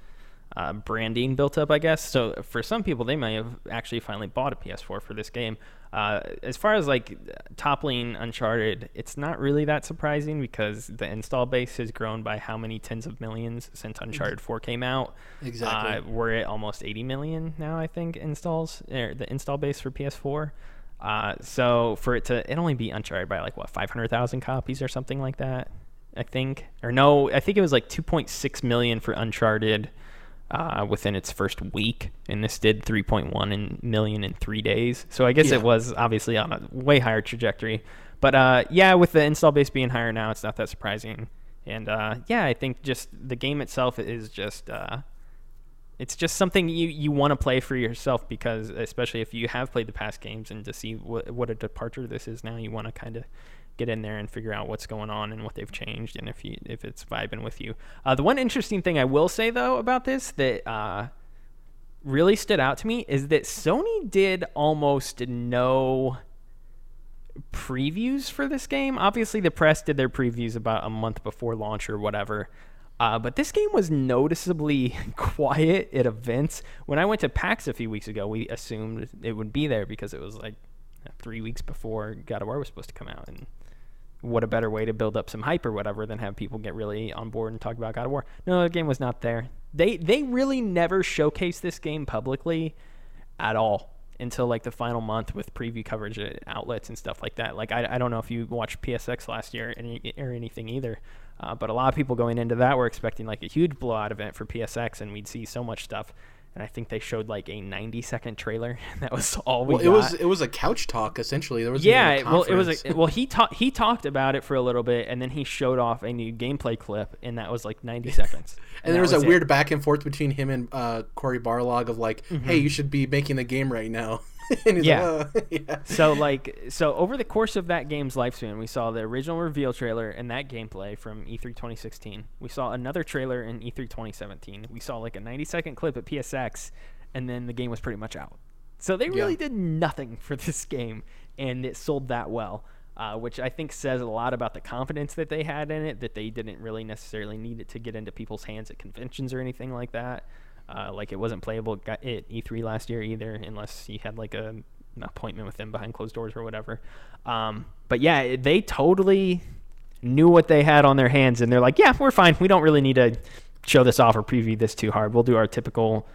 S2: uh, branding built up, I guess. So for some people, they may have actually finally bought a PS4 for this game. Uh, as far as like toppling Uncharted, it's not really that surprising because the install base has grown by how many tens of millions since Uncharted 4 came out.
S1: Exactly.
S2: Uh, we're at almost 80 million now, I think, installs, er, the install base for PS4. Uh, so for it to it only be Uncharted by like what 500,000 copies or something like that, I think, or no, I think it was like 2.6 million for Uncharted uh, within its first week, and this did 3.1 in million in three days. So I guess
S1: Yeah.
S2: it was obviously on a way higher trajectory. But uh, yeah, with the install base being higher now, it's not that surprising. And uh, yeah, I think just the game itself is just uh, it's just something you, you want to play for yourself because especially if you have played the past games and to see what what a departure this is now, you want to kind of get in there and figure out what's going on and what they've changed and if you if it's vibing with you. Uh, the one interesting thing I will say though about this that uh, really stood out to me is that Sony did almost no previews for this game. Obviously, the press did their previews about a month before launch or whatever. Uh, but this game was noticeably [LAUGHS] quiet at events. When I went to PAX a few weeks ago, we assumed it would be there because it was like three weeks before God of War was supposed to come out. And what a better way to build up some hype or whatever than have people get really on board and talk about God of War. No, the game was not there. They they really never showcased this game publicly at all until like the final month with preview coverage at outlets and stuff like that. Like I, I don't know if you watched PSX last year any, or anything either, uh, but a lot of people going into that were expecting like a huge blowout event for PSX, and we'd see so much stuff. And I think they showed like a 90 second trailer. [LAUGHS] that was all we
S1: well,
S2: got.
S1: it was it was a couch talk essentially. There was
S2: Yeah, well, it was a, well he talked he talked about it for a little bit, and then he showed off a new gameplay clip, and that was like 90 [LAUGHS] seconds.
S1: and there
S2: that
S1: was, a
S2: it.
S1: weird back and forth between him and uh, Cory Barlog of like,
S2: Mm-hmm.
S1: hey, you should be making the game right now. [LAUGHS]
S2: Yeah.
S1: like, "Uh," [LAUGHS] yeah.
S2: So like so over the course of that game's lifespan, we saw the original reveal trailer and that gameplay from E E3 2016. We saw another trailer in E E3 2017. We saw like a 90 second clip at PSX, and then the game was pretty much out. So they really
S1: Yeah.
S2: did nothing [LAUGHS] for this game, and it sold that well. Uh, which I think says a lot about the confidence that they had in it, that they didn't really necessarily need it to get into people's hands at conventions or anything like that. Uh, like it wasn't playable at E3 last year either, unless you had like a an appointment with them behind closed doors or whatever. Um, but yeah, they totally knew what they had on their hands, and they're like, "Yeah, we're fine. We don't really need to show this off or preview this too hard. We'll do our typical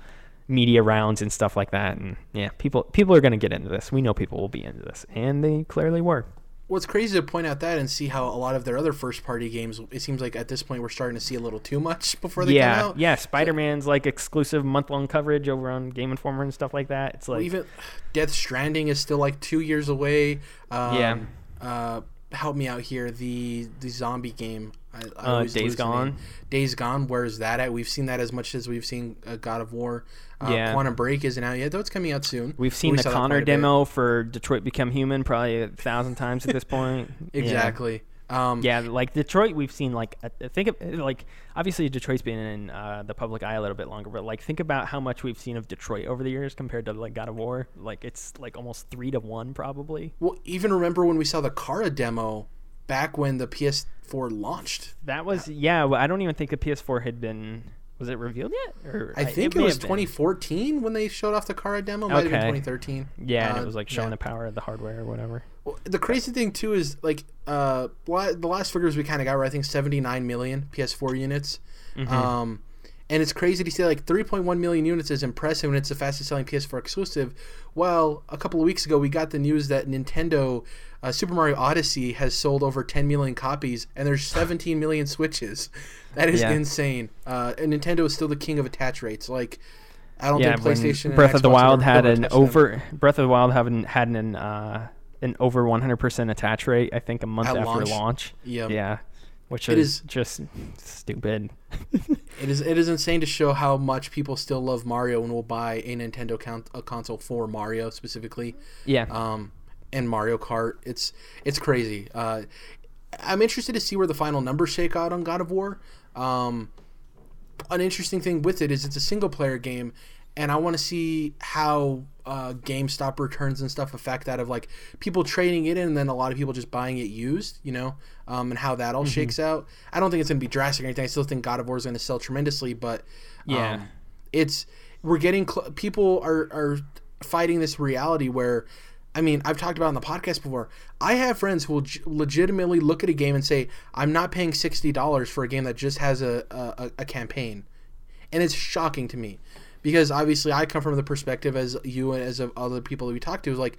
S2: media rounds and stuff like that." And yeah, people people are gonna get into this. We know people will be into this, and they clearly were.
S1: Well, it's crazy to point out that and see how a lot of their other first party games. It seems like at this point we're starting to see a little too much [LAUGHS] before they
S2: yeah,
S1: come out.
S2: yeah. Spider Man's like exclusive month long coverage over on Game Informer and stuff like that. It's like
S1: Even Death Stranding is still like two years away. Um,
S2: Yeah.
S1: Uh, help me out here. The the zombie game. I, I
S2: Uh, Days
S1: lose the name.
S2: Gone?
S1: Days Gone. Where's that at? We've seen that as much as we've seen uh, God of War. Uh,
S2: Yeah.
S1: Quantum Break isn't out yet, though. It's coming out soon.
S2: We've seen
S1: We
S2: the Connor demo for Detroit Become Human probably a thousand times at this point. [LAUGHS] Yeah.
S1: Exactly. Um,
S2: Yeah, like Detroit, we've seen like I think of like obviously Detroit's been in uh, the public eye a little bit longer, but like think about how much we've seen of Detroit over the years compared to like God of War. Like it's like almost three to one probably.
S1: Well, even remember when we saw the Kara demo back when the PS4 launched.
S2: That was yeah. well, I don't even think the PS4 had been was it revealed yet? Or
S1: I think it,
S2: may
S1: was
S2: have been.
S1: 2014 when they showed off the Kara demo. Might have been
S2: Okay.
S1: 2013.
S2: Yeah, and
S1: Uh,
S2: it was like showing
S1: yeah.
S2: the power of the hardware or whatever.
S1: Well, the crazy thing too is like uh, the last figures we kind of got were I think 79 million PS4 units.
S2: Mm-hmm.
S1: Um, and it's crazy to see like 3.1 million units is impressive and it's the fastest selling PS4 exclusive. Well, a couple of weeks ago we got the news that Nintendo uh, Super Mario Odyssey has sold over 10 million copies and there's [SIGHS] 17 million Switches. That is
S2: Yeah.
S1: insane. Uh, and Nintendo is still the king of attach rates. Like I don't
S2: Yeah,
S1: think PlayStation
S2: Breath of the Wild had an over Breath of the Wild having had an uh, an over 100% attach rate. I think a month
S1: At
S2: after
S1: launch.
S2: launch.
S1: Yeah.
S2: Yeah, which
S1: It
S2: is
S1: is-
S2: just stupid. [LAUGHS]
S1: It is it is insane to show how much people still love Mario and will buy a Nintendo count, a console for Mario specifically,
S2: Yeah,
S1: um, and Mario Kart. It's it's crazy. Uh, I'm interested to see where the final numbers shake out on God of War. Um, an interesting thing with it is it's a single player game, and I want to see how uh, GameStop returns and stuff affect that of like people trading it in and then a lot of people just buying it used, you know, um, and how that all mm-hmm. shakes out. I don't think it's going to be drastic or anything. I still think God of War is going to sell tremendously, but
S2: yeah, um,
S1: it's we're getting cl- people are are fighting this reality where. I mean, I've talked about on the podcast before. I have friends who will legitimately look at a game and say, "I'm not paying sixty dollars for a game that just has a, a, a campaign," and it's shocking to me because obviously I come from the perspective as you and as of other people that we talk to is like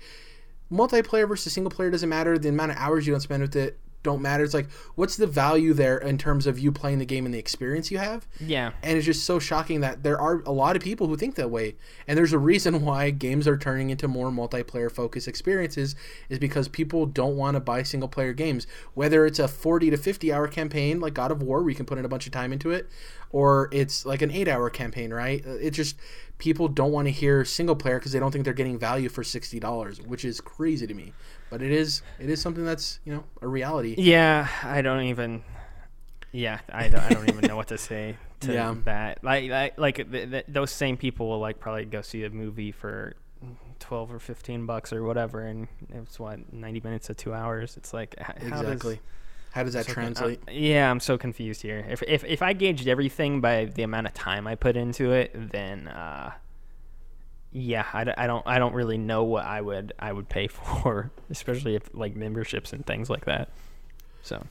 S1: multiplayer versus single player doesn't matter. The amount of hours you don't spend with it don't matter. It's like, what's the value there in terms of you playing the game and the experience you have?
S2: Yeah.
S1: And it's just so shocking that there are a lot of people who think that way. And there's a reason [LAUGHS] why games are turning into more multiplayer focused experiences is because people don't want to buy single player games. Whether it's a 40 to 50 hour campaign like God of War, where you can put in a bunch of time into it, or it's like an eight hour campaign, right? Uh, it just people don't want to hear single player because they don't think they're getting value for sixty dollars, which is crazy to me. But it is it is something that's you know a reality.
S2: Yeah, I don't even. Yeah, I don't, I don't even know what to say to [LAUGHS] yeah. that. Like like like th- th- those same people will like probably go see a movie for 12 or 15 bucks or whatever and it's what 90 minutes to 2 hours it's like
S1: exactly
S2: does,
S1: how does that so translate?
S2: Uh, yeah, I'm so confused here. If, if if I gauged everything by the amount of time I put into it, then uh, yeah, I, I don't I don't really know what I would I would pay [LAUGHS] for, especially if like memberships and things like that. So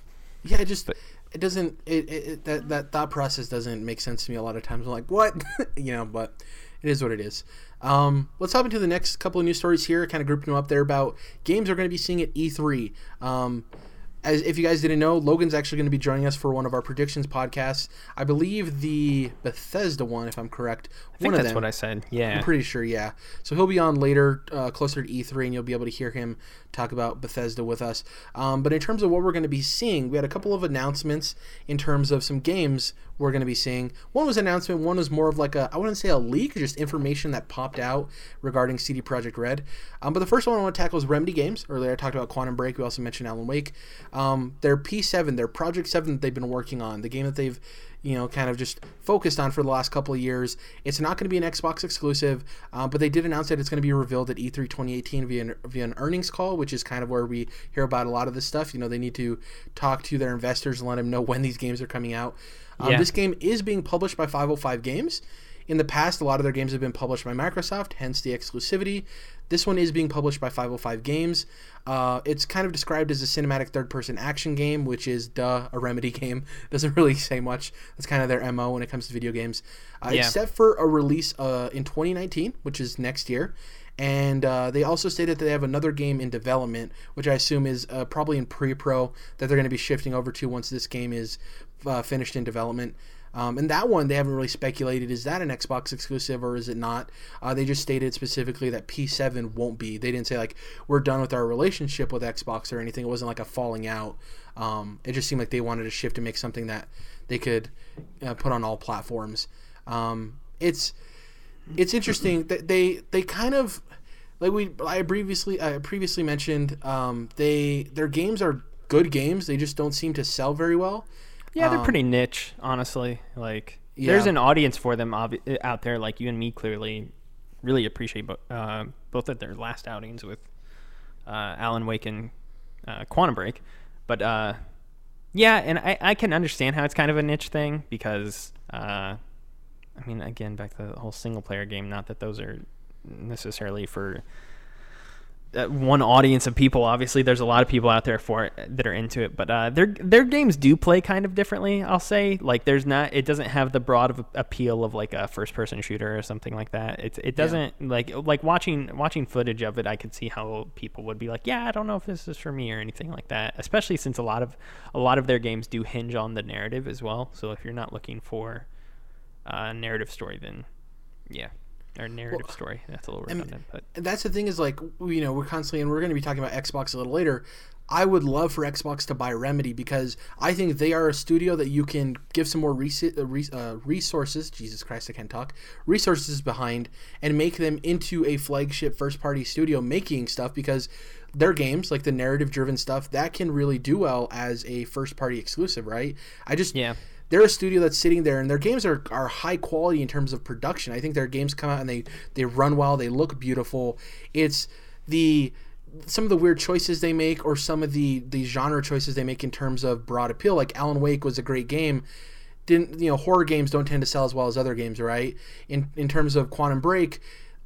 S1: yeah, it just but, it doesn't it, it, that that thought process doesn't make sense to me a lot of times. I'm like, what, [LAUGHS] you know, but it is what it is. Um, let's hop into the next couple of news stories here. Kind of grouping them up there about games we're going to be seeing at E3. Um, as if you guys didn't know, Logan's actually going to be joining us for one of our predictions podcasts. I believe the Bethesda one, if I'm correct.
S2: I think that's
S1: them.
S2: what I said. Yeah,
S1: I'm pretty sure. Yeah, so he'll be on later, uh, closer to E3, and you'll be able to hear him talk about Bethesda with us. Um, but in terms of what we're going to be seeing, we had a couple of announcements in terms of some games we're going to be seeing. One was announcement. One was more of like a I wouldn't say a leak, just information that popped out regarding CD Projekt Red. Um, but the first one I want to tackle is Remedy Games. Earlier I talked about Quantum Break. We also mentioned Alan Wake. Um, their P7, their Project 7 that they've been working on, the game that they've you know, kind of just focused on for the last couple of years. It's not going to be an Xbox exclusive, uh, but they did announce that it's going to be revealed at E3 2018 via an, via an earnings call, which is kind of where we hear about a lot of this stuff. You know, they need to talk to their investors and let them know [LAUGHS] when these games are coming out. Um, yeah. This game is being published by 505 Games. In the past, a lot of their games have been published by Microsoft, hence the exclusivity. This one is being published by 505 Games. Uh, it's kind of described as a cinematic third-person action game, which is duh a Remedy [LAUGHS] game. Doesn't really say much. That's kind of their mo when it comes to video games. Uh, yeah. Set for a release uh, in 2019, which is next year. And uh, they also stated that they have another game in development, which I assume is uh, probably in pre-pro that they're going to be shifting over to once this game is uh, finished in development. Um, and that one, they haven't really speculated is that an Xbox exclusive or is it not? Uh, they just stated specifically that P7 won't be. They didn't say, like, we're done with our relationship with Xbox or anything. It wasn't like a falling out. Um, it just seemed like they wanted to shift to make something that they could uh, put on all platforms. Um, it's it's interesting that they they kind of like we I previously I previously mentioned um, they their games are good games. They just don't seem to sell very well.
S2: Yeah, they're um, pretty niche, honestly. Like, yeah. there's an audience for them ob- out there. Like you and me, clearly, really appreciate bo- uh, both of their last outings with uh, Alan Wake and uh, Quantum Break. But uh, yeah, and I, I can understand how it's kind of a niche thing because, uh, I mean, again, back to the whole single player game. Not that those are necessarily for one audience of people. Obviously, there's a lot of people out there for it that are into it, but uh, their their games do play kind of differently. I'll say, like, there's not, it doesn't have the broad of appeal of like a first person shooter or something like that. It it doesn't yeah. like like watching watching footage of it. I could see how people would be like, yeah, I don't know if this is for me or anything like that. Especially since a lot of a lot of their games do hinge on the narrative as well. So if you're not looking for a narrative story, then yeah, or narrative well, story. That's a little redundant, but
S1: that's the thing is like you know we're constantly and we're going to be talking about Xbox a little later. I would love for Xbox to buy Remedy because I think they are a studio that you can give some more res- uh, uh, resources. Jesus Christ, I can't talk. Resources behind and make them into a flagship first party studio making stuff because their games, like the narrative driven stuff, that can really do well as a first party exclusive, right? I just
S2: Yeah.
S1: They're a studio that's sitting there and their games are, are high quality in terms of production. I think their games come out and they, they run well, they look beautiful. It's the some of the weird choices they make or some of the the genre choices they make in terms of broad appeal. Like Alan Wake was a great game. Didn't you know horror games don't tend to sell as well as other games, right? In in terms of Quantum Break,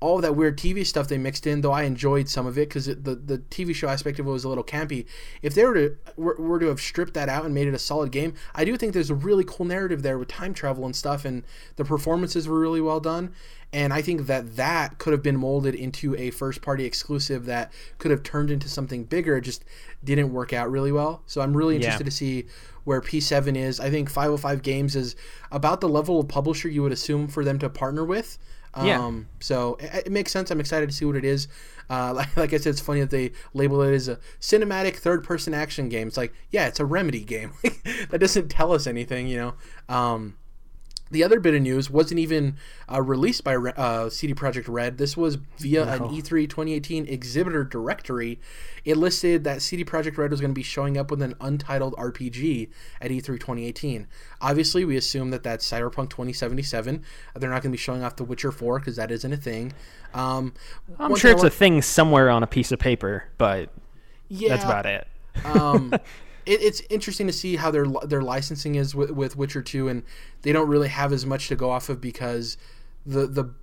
S1: all that weird TV stuff they mixed in, though I enjoyed some of it because the the TV show aspect of it was a little campy. If they were to were, were to have stripped that out and made it a solid game, I do think there's a really cool narrative there with time travel and stuff, and the performances were really well done. And I think that that could have been molded into a first party exclusive that could have turned into something bigger. It just didn't work out really well. So I'm really interested
S2: Yeah.
S1: to see where P7 is. I think 505 Games is about the level of publisher you would assume for them to partner with. Um,
S2: Yeah.
S1: So it, it makes sense. I'm excited to see what it is. Uh, [LAUGHS] like, like I said, it's funny that they label it as a cinematic third person action game. It's like, yeah, it's a Remedy game. [LAUGHS] that doesn't tell us anything, you know? Um, the other bit of news wasn't even uh, released by uh, CD Projekt Red. This was via an E E3 2018 exhibitor directory. It listed that CD Projekt Red was going to be showing up with an untitled RPG at E E3 2018. Obviously, we assume that that's Cyberpunk 2077. They're not going to be showing off The Witcher 4 because that isn't a thing. Um,
S2: I'm sure it's a thing somewhere on a piece of paper, but
S1: yeah,
S2: that's about it.
S1: um, [LAUGHS] it, it's interesting to see how their their licensing is with, with Witcher Two, and they don't really have as much to go off of because the the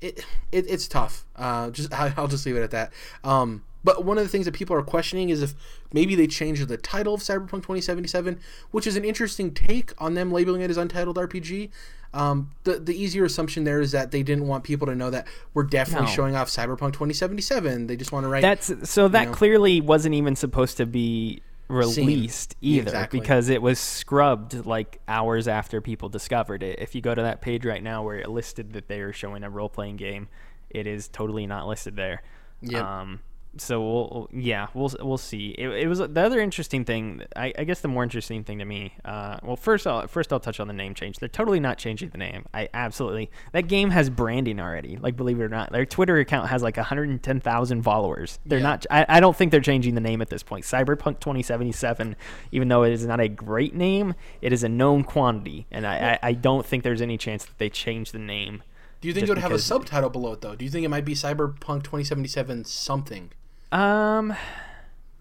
S1: it, it it's tough. Uh, just [LAUGHS] I'll just leave it at that. Um, but one of the things that people are questioning is if maybe they changed the title of Cyberpunk 2077, which is an interesting take on them labeling it as Untitled RPG. Um, the the easier assumption there is that they didn't want people to know that we're definitely
S2: No.
S1: showing off Cyberpunk 2077. They just want to write
S2: That's so that
S1: know.
S2: clearly wasn't even supposed to be released
S1: Yeah,
S2: either
S1: exactly.
S2: because it was scrubbed like hours after people discovered it. If you go to that page right now where it listed that they were showing a role playing game, it is totally not listed there.
S1: Yep.
S2: Um, so we'll yeah we'll we'll see. It, it was the other interesting thing. I, I guess the more interesting thing to me. Uh, well, first I'll first I'll touch on the name change. They're totally not changing the name. I absolutely that game has branding already. Like believe it or not, their Twitter account has like 110,000 followers. They're
S1: Yeah.
S2: not. I, I don't think they're changing the name at this point. Cyberpunk 2077, even though it is not a great name, it is a known quantity, and I, I, I don't think there's any chance that they change the name.
S1: Do you think it would have a subtitle below it though? Do you think it might be Cyberpunk 2077 something?
S2: Um,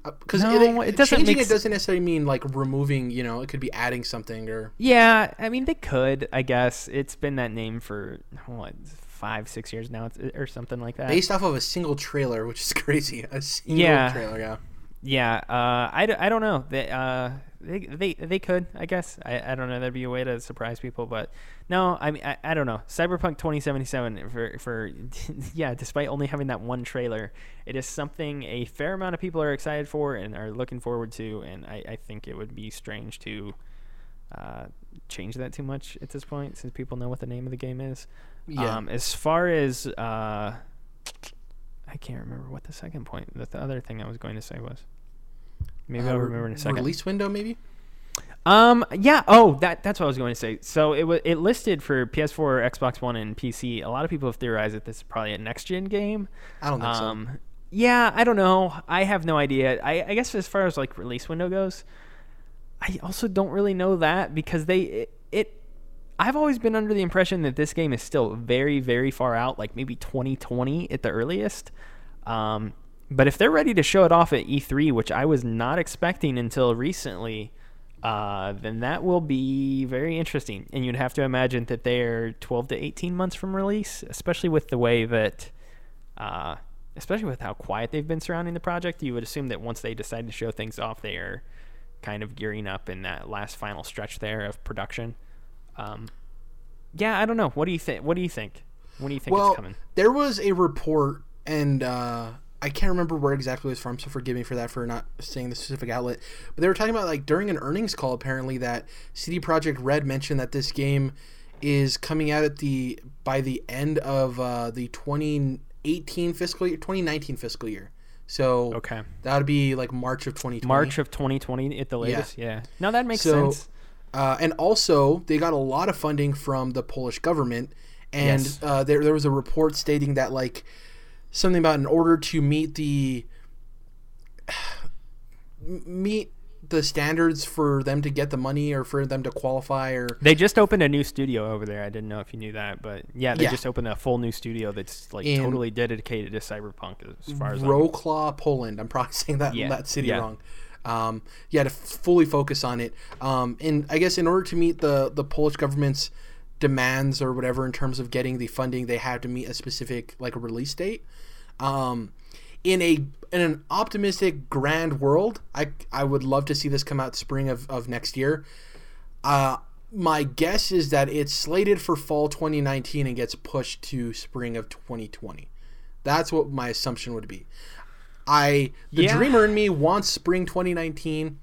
S1: Because
S2: No,
S1: it,
S2: it doesn't
S1: changing it doesn't necessarily mean like removing. You know, it could be adding something or
S2: Yeah, I mean they could. I guess it's been that name for what five, six years now, it's- or something like that.
S1: based off of a single trailer, which is [LAUGHS] crazy. A single
S2: Yeah.
S1: trailer, yeah.
S2: Yeah, uh, I, I don't know. They, uh, they they they could, I guess. I, I don't know. That'd be a way to surprise people, but no, I mean I, I don't know. Cyberpunk 2077 for for [LAUGHS] yeah, despite only having that one trailer, it is something a fair amount of people are excited for and are looking forward to, and I, I think it would be strange to uh, change that too much at this point, since people know what the name of the game is.
S1: Yeah.
S2: Um, as far as uh, I can't remember what the second point, the, the other thing I was going to say was. Maybe
S1: Uh,
S2: I'll remember in a second.
S1: Release window, maybe.
S2: Um, yeah. Oh, that that's what I was going to say. So it was it listed for PS4, Xbox One, and PC. A lot of people have theorized that this is probably a next gen game.
S1: I don't think
S2: Um, yeah, I don't know. I have no idea. I, I guess as far as like release window goes, I also don't really know that because they it, it. I've always been under the impression that this game is still very very far out, like maybe 2020 at the earliest. Um, but if they're ready to show it off at E3, which I was not expecting until recently, uh, then that will be very interesting. And you'd have to imagine that they're 12 to 18 months from release, especially with the way that, uh, especially with how quiet they've been surrounding the project. You would assume that once they decide to show things off, they are kind of gearing up in that last final stretch there of production. Um, yeah, I don't know. What do you think? What do you think? When do you think
S1: well, there was a report, and uh, I can't remember where exactly it was from. So forgive me for that for not saying the specific outlet. But they were talking about like during an earnings call, apparently that CD Projekt Red mentioned that this game is coming out at the by the end of uh, the 2018 fiscal year, 2019 fiscal year. So
S2: Okay.
S1: that would be like March of 2020.
S2: March of 2020 at the latest. Yeah. No, that makes
S1: So,
S2: sense.
S1: Uh, and also, they got a lot of funding from the Polish government, and
S2: Yes.
S1: uh, there there was a report stating that like something about in order to meet the [SIGHS] meet the standards for them to get the money or for them to qualify or
S2: They just opened a new studio over there. I didn't know if you knew that, but yeah, they
S1: Yeah.
S2: just opened a full new studio that's like
S1: In-
S2: totally dedicated to cyberpunk as far as I'm
S1: Poland. I'm probably [LAUGHS] saying that
S2: Yeah,
S1: that city
S2: yeah.
S1: wrong. Um, yeah, to f- fully focus on it. Um, and I guess in order to meet the the Polish government's demands or whatever in terms of getting the funding, they had to meet a specific like a release date. Um, in a in an optimistic grand world, I I would love to see this come out spring of, of next year. Uh, my guess is that it's slated for fall 2019 and gets pushed to spring of 2020. That's what my assumption would be. I the
S2: Yeah.
S1: dreamer in me wants spring 2019.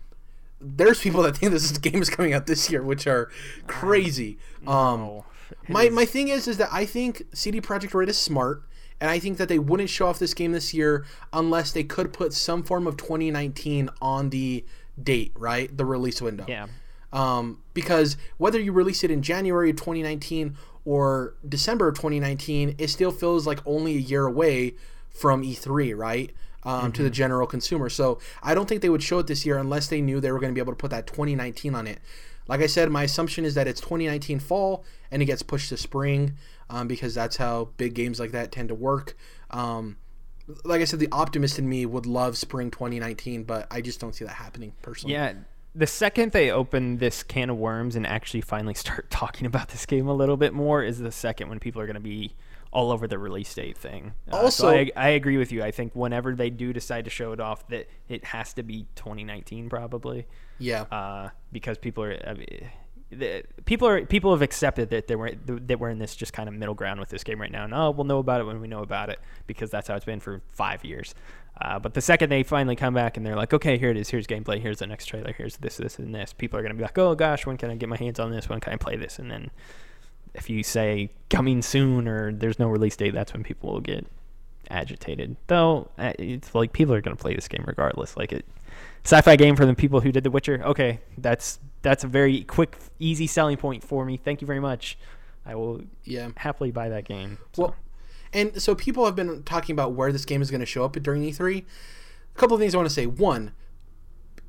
S1: There's people that think this [LAUGHS] game is coming out this year, which are crazy. Um,
S2: it
S1: my
S2: is-
S1: my thing is is that I think CD Projekt Red is smart, and I think that they wouldn't show off this game this year unless they could put some form of 2019 on the date, right? The release window.
S2: yeah.
S1: Um, because whether you release it in January of 2019 or December of 2019, it still feels like only a year away from E3, right? Um, To the general consumer. So I don't think they would show it this year unless they knew they were going to be able to put that 2019 on it. Like I said, my assumption is that it's 2019 fall and it gets pushed to spring um, because that's how big games like that tend to work. Um, like I said, the optimist in me would love spring 2019, but I just don't see that happening personally.
S2: Yeah. The second they open this can of worms and actually finally [LAUGHS] start talking about this game a little bit more is the second when people are going to be all over the release date thing. Uh, so
S1: Also-
S2: I, I agree with you. I think whenever they do decide to show it off, that it has to be 2019 probably,
S1: Yeah.
S2: uh, because people are. I mean, the, people are people have accepted that they were that we're in this just kind of middle ground with this game right now. And oh, we'll know about it when we know about it because that's how it's been for five years. Uh, but the second they finally come back and they're like, okay, here it is. Here's gameplay. Here's the next trailer. Here's this, this, and this. People are gonna be like, oh gosh, when can I get my hands on this? When can I play this? And then if you say coming soon or there's no release date, that's when people will get agitated. Though uh, it's like people are gonna play this game regardless. Like it, sci-fi game for the people who did The Witcher. Okay, that's that's a very quick, easy selling point for me. Thank you very much. I will
S1: Yeah.
S2: happily buy that game. So,
S1: Well, and so people have been talking about where this game is going to show up during E3. A couple of things I want to say. One,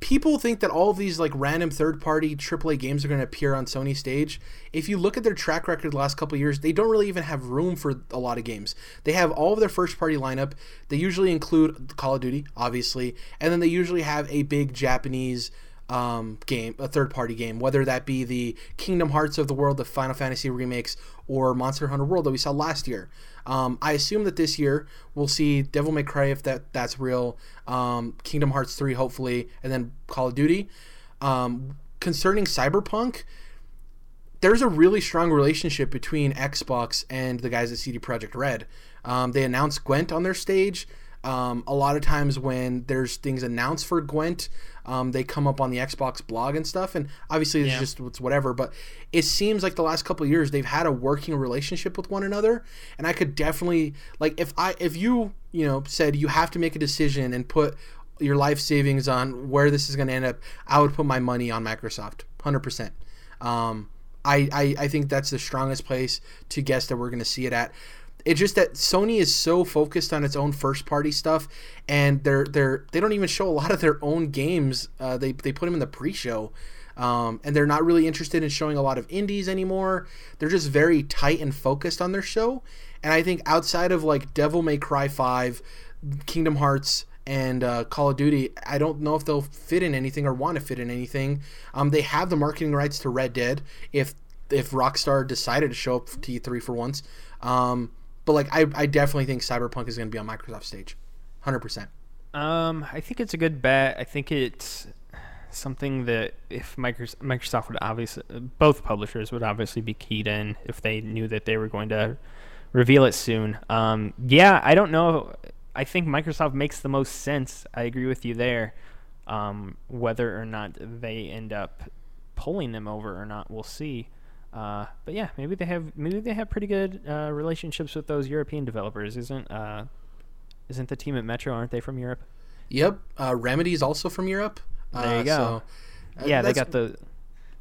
S1: people think that all of these like random third-party AAA games are going to appear on Sony stage. If you look at their track record the last couple of years, they don't really even have room for a lot of games. They have all of their first-party lineup. They usually include Call of Duty, obviously, and then they usually have a big Japanese um, game, a third party game, whether that be the Kingdom Hearts of the world, the Final Fantasy remakes, or Monster Hunter World that we saw last year. Um, I assume that this year we'll see Devil May Cry if that that's real, um, Kingdom Hearts 3 hopefully, and then Call of Duty. Um, concerning Cyberpunk, there's a really strong relationship between Xbox and the guys at CD Projekt Red. Um, they announced Gwent on their stage. Um, a lot of times when there's things announced for Gwent, um, they come up on the Xbox blog and stuff. And obviously, it's
S2: Yeah.
S1: just it's whatever. But it seems like the last couple of years they've had a working relationship with one another. And I could definitely like if I if you you know said you have to make a decision and put your life savings on where this is going to end up, I would put my money on Microsoft, hundred percent. Um, I, I, I think that's the strongest place to guess that we're going to see it at. It's just that Sony is so focused on its own first party stuff, and they're they're they don't even show a lot of their own games. Uh, they they put them in the pre-show, um, and they're not really interested in showing a lot of indies anymore. They're just very tight and focused on their show. And I think outside of like Devil May Cry Five, Kingdom Hearts, and uh, Call of Duty, I don't know if they'll fit in anything or want to fit in anything. Um, they have the marketing rights to Red Dead if if Rockstar decided to show up to E3 for once. Um, but like I, I definitely think Cyberpunk is going to be on Microsoft stage, hundred percent.
S2: Um, I think it's a good bet. I think it's something that if Microsoft, would obviously, both publishers would obviously be keyed in if they knew that they were going to reveal it soon. Um, yeah, I don't know. I think Microsoft makes the most sense. I agree with you there. Um, whether or not they end up pulling them over or not, we'll see. Uh, but yeah, maybe they have maybe they have pretty good uh, relationships with those European developers. Isn't uh, isn't the team at Metro? Aren't they from Europe?
S1: Yep. Uh, Remedy is also from Europe.
S2: There you
S1: Uh,
S2: go.
S1: so, uh,
S2: yeah, they got the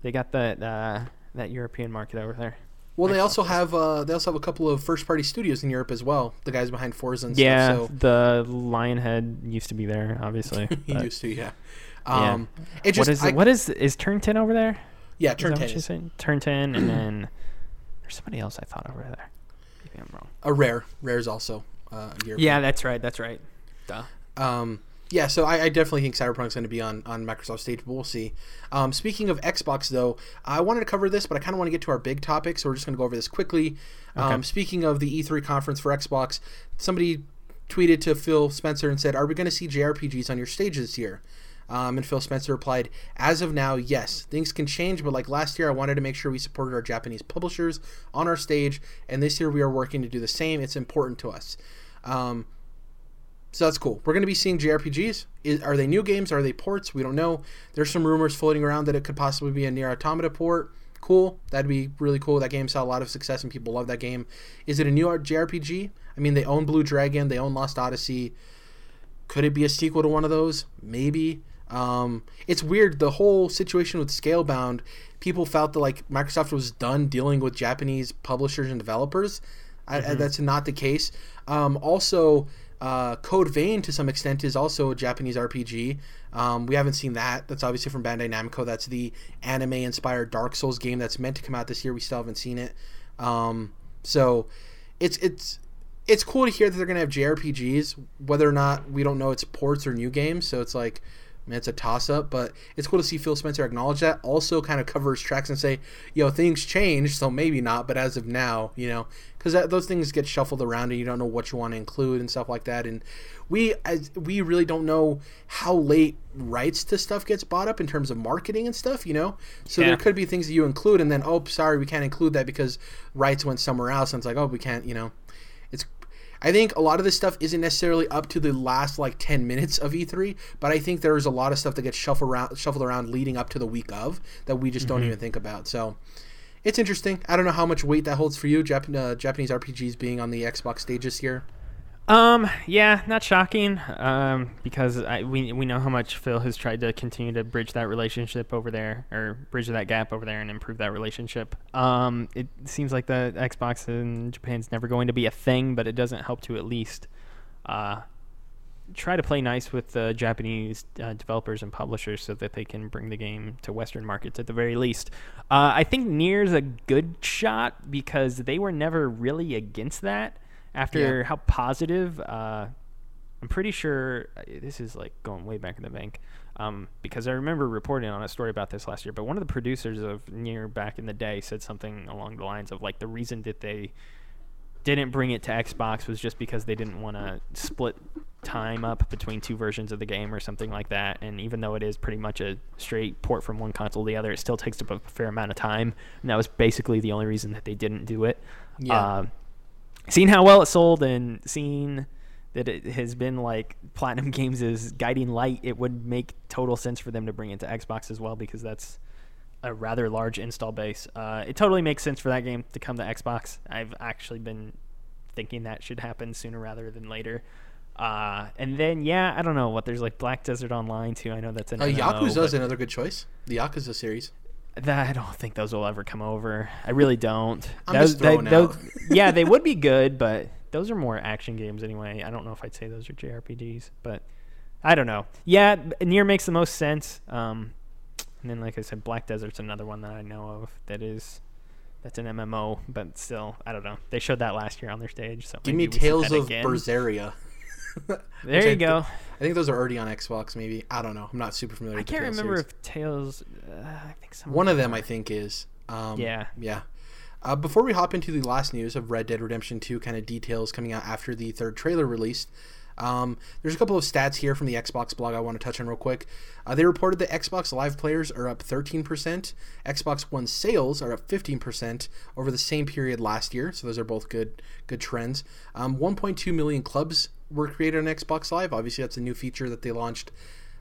S2: they got that uh, that European market over there.
S1: Well, they also have uh, they also have a couple of first party studios in Europe as well. The guys behind Forza and
S2: Yeah,
S1: stuff. So
S2: the Lionhead used to be there, obviously. [LAUGHS]
S1: he used to, yeah.
S2: Yeah.
S1: Um, it just
S2: what is
S1: I-
S2: What is is Turn Ten over there?
S1: Yeah, turn ten
S2: what
S1: is
S2: saying? Turn Ten, and [CLEARS THROAT] then there's somebody else I thought over there. Maybe I'm wrong.
S1: a rare. Rare is also uh.
S2: Yeah, that's right. That's right. Duh.
S1: Um, yeah, so I, I definitely think Cyberpunk's going to be on, on Microsoft stage, but we'll see. Um, speaking of Xbox, though, I wanted to cover this, but I kind of want to get to our big topic, so we're just going to go over this quickly. Um,
S2: Okay.
S1: speaking of the E3 conference for Xbox, somebody tweeted to Phil Spencer and said, "Are we going to see JRPGs on your stage this year?" Um, and Phil Spencer replied, "As of now, yes. Things can change, but like last year, I wanted to make sure we supported our Japanese publishers on our stage, and this year we are working to do the same. It's important to us." Um, so that's cool. We're going to be seeing JRPGs. Is, are they new games? Are they ports? We don't know. There's some rumors floating around that it could possibly be a Nier Automata port. Cool. That'd be really cool. That game saw a lot of success and people love that game. Is it a new JRPG? I mean, they own Blue Dragon. They own Lost Odyssey. Could it be a sequel to one of those? Maybe. Um, it's weird. The whole situation with Scalebound, people felt that like Microsoft was done dealing with Japanese publishers and developers. I, I, that's not the case. Um, also, uh, Code Vein to some extent is also a Japanese RPG. Um, we haven't seen that. That's obviously from Bandai Namco. That's the anime-inspired Dark Souls game that's meant to come out this year. We still haven't seen it. Um, so it's it's it's cool to hear that they're gonna have JRPGs. Whether or not we don't know it's ports or new games, so it's like. I mean, it's a toss up, but it's cool to see Phil Spencer acknowledge that. Also, kind of cover his tracks and say, "Yo, things change, so maybe not, but as of now, you know, because those things get shuffled around and you don't know what you want to include and stuff like that." And we, as we really don't know how late rights to stuff gets bought up in terms of marketing and stuff, you know. So
S2: Yeah.
S1: there could be things that you include, and then oh, sorry, we can't include that because rights went somewhere else, and it's like, oh, we can't, you know. I think a lot of this stuff isn't necessarily up to the last like 10 minutes of E3, but I think there's a lot of stuff that gets shuffled around, shuffled around leading up to the week of that we just don't even think about. So it's interesting. I don't know how much weight that holds for you, Jap- uh, Japanese RPGs being on the Xbox stage this year.
S2: Um, yeah, not shocking. Um, because I, we we know how much Phil has tried to continue to bridge that relationship over there, or bridge that gap over there, and improve that relationship. Um, it seems like the Xbox in Japan's never going to be a thing, but it doesn't help to at least, uh, try to play nice with the Japanese uh, developers and publishers so that they can bring the game to Western markets at the very least. Uh, I think Nier's a good shot because they were never really against that. After
S1: Yeah.
S2: how positive, uh, I'm pretty sure uh, this is like going way back in the bank. Um, because I remember reporting on a story about this last year, but one of the producers of Nier back in the day said something along the lines of like the reason that they didn't bring it to Xbox was just because they didn't want to split time up between two versions of the game or something like that. And even though it is pretty much a straight port from one console to the other, it still takes up a fair amount of time. And that was basically the only reason that they didn't do it.
S1: Yeah.
S2: Um, seeing how well it sold and seeing that it has been like Platinum [LAUGHS] Games' is guiding light, it would make total sense for them to bring it to Xbox as well because that's a rather large install base. Uh, it totally makes sense for that game to come to Xbox. I've actually been thinking that should happen sooner rather than later. Uh, and then yeah, I don't know what there's like Black Desert Online too. I know that's an
S1: Uh,
S2: MMO,
S1: Yakuza
S2: but
S1: is another good choice. The Yakuza series.
S2: That I don't think those will ever come over. I really don't.
S1: I'm
S2: those,
S1: just throwing
S2: those-
S1: out. [LAUGHS]
S2: yeah, they would be good, but those are more action games anyway. I don't know if I'd say those are JRPGs, but I don't know. Yeah, Nier makes the most sense. Um, and then, like I said, Black Desert's another one that I know of that is that's an MMO, but still, I don't know. They showed that last year on their stage, so
S1: Give me Tales of
S2: again.
S1: Berseria. [LAUGHS]
S2: There you
S1: I
S2: go.
S1: I think those are already on Xbox. Maybe I don't know. I'm not super familiar.
S2: I can't remember
S1: series.
S2: if Tales. Uh, I think some
S1: One of them, I think, is. Um,
S2: Yeah.
S1: Yeah. Uh, before we hop into the last news of Red Dead Redemption 2 kind of details coming out after the third trailer released, um, there's a couple of stats here from the Xbox blog I want to touch on real quick. Uh, they reported that Xbox Live players are up 13%, Xbox One sales are up 15% over the same period last year. So those are both good good trends. Um, 1.2 million clubs were created on Xbox Live. Obviously, that's a new feature that they launched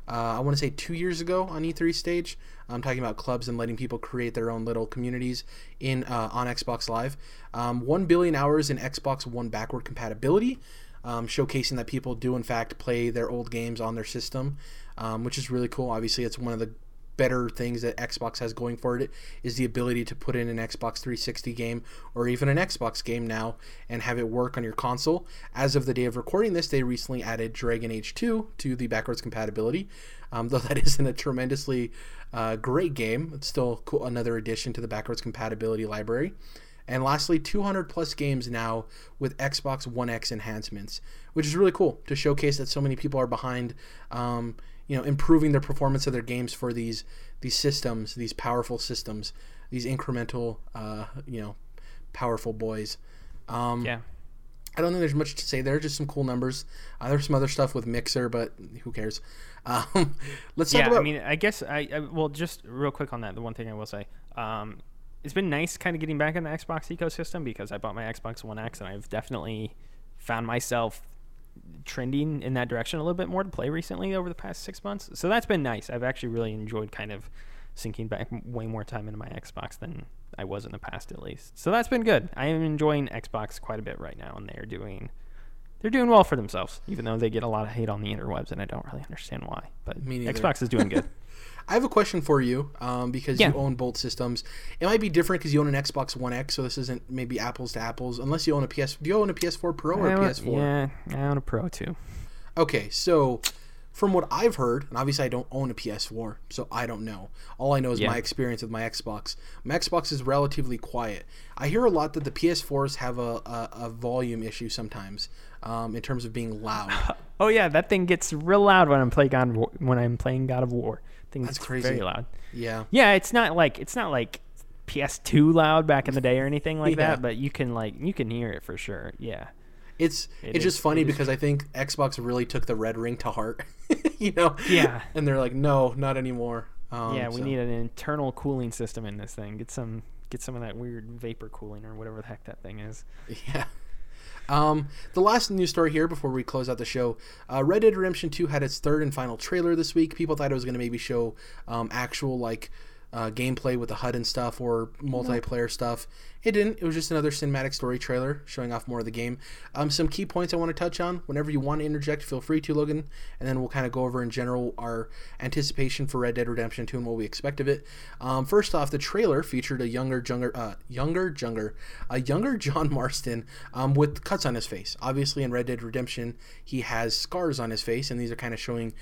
S1: uh, I want to say two years ago on E3 stage. I'm talking about clubs and letting people create their own little communities in uh, on Xbox Live. Um, One billion hours in Xbox One backward compatibility. um, showcasing that people do in fact play their old games on their system, um, which is really cool. Obviously, it's one of the better things that Xbox has going for it is the ability to put in an Xbox 360 game or even an Xbox game now and have it work on your console. As of the day of recording this, they recently added Dragon Age 2 to the backwards compatibility. Um, though that [LAUGHS] isn't a tremendously uh, great game, it's still cool, another addition to the backwards compatibility library. And lastly, 200 plus games now with Xbox One X enhancements, which is really cool to showcase that so many people are behind, um, you know, improving the performance of their games for these these systems, these powerful systems, these incremental, uh, you know, powerful boys. Um,
S2: Yeah.
S1: I don't think there's much to say there. Just some cool numbers. Uh, there's some other stuff with Mixer, but who cares? [LAUGHS] Um, let's talk
S2: yeah,
S1: about.
S2: I mean, I guess I, I well, just real quick on that. The one thing I will say, um, it's been nice kind of getting back in the Xbox ecosystem because I bought my Xbox One X and I've definitely found myself trending in that direction a little bit more to play recently over the past six months. So that's been nice. I've actually really enjoyed kind of sinking back way more time into my Xbox than I was in the past, at least. So that's been good. I am enjoying Xbox quite a bit right now, and they're doing. They're doing well for themselves, even though they get a lot of hate on the interwebs, and I don't really understand why. But Xbox is doing good. [LAUGHS]
S1: I have a question for you um, because
S2: Yeah.
S1: you own both systems. It might be different because you own an Xbox One X, so this isn't maybe apples to apples. Unless you own a PS. Do you own a PS4 Pro or
S2: I
S1: a
S2: own-
S1: PS4?
S2: Yeah, I own a Pro too.
S1: Okay, so from what I've heard, and obviously I don't own a PS4, so I don't know. All I know is
S2: Yeah.
S1: my experience with my Xbox. My Xbox is relatively quiet. I hear a lot that the PS4s have a, a, a volume issue sometimes um, in terms of being loud. [LAUGHS]
S2: Oh yeah, that thing gets real loud when I'm playing God when I'm playing God of War. Thing
S1: That's crazy.
S2: very loud.
S1: Yeah.
S2: Yeah, it's not like it's not like PS2 loud back in the day or anything like
S1: Yeah.
S2: that, but you can like you can hear it for sure. Yeah.
S1: It's
S2: It
S1: it's
S2: is-
S1: just funny
S2: it
S1: because I think Xbox really took the red ring to heart. [LAUGHS] you know?
S2: Yeah.
S1: And they're like, no, not anymore. Um,
S2: yeah, we
S1: so-
S2: need an internal cooling system in this thing. Get some get some of that weird vapor cooling or whatever the heck that thing is. [LAUGHS]
S1: Yeah. Um, the last news story here before we close out the show uh, Red Dead Redemption 2 had its third and final trailer this week. People thought it was going to maybe show um, actual, like, uh, gameplay with the HUD and stuff or multiplayer stuff. It didn't. It was just another cinematic story trailer showing off more of the game. Um, some key points I want to touch on. Whenever you want to interject, feel free to, Logan, and then we'll kind of go over in general our anticipation for Red Dead Redemption 2 and what we expect of it. Um, first off, the trailer featured a younger, younger, uh, younger, younger, a younger [LAUGHS] John Marston um, with cuts on his face. Obviously, in Red Dead Redemption, he has scars on his face, and these are kind of showing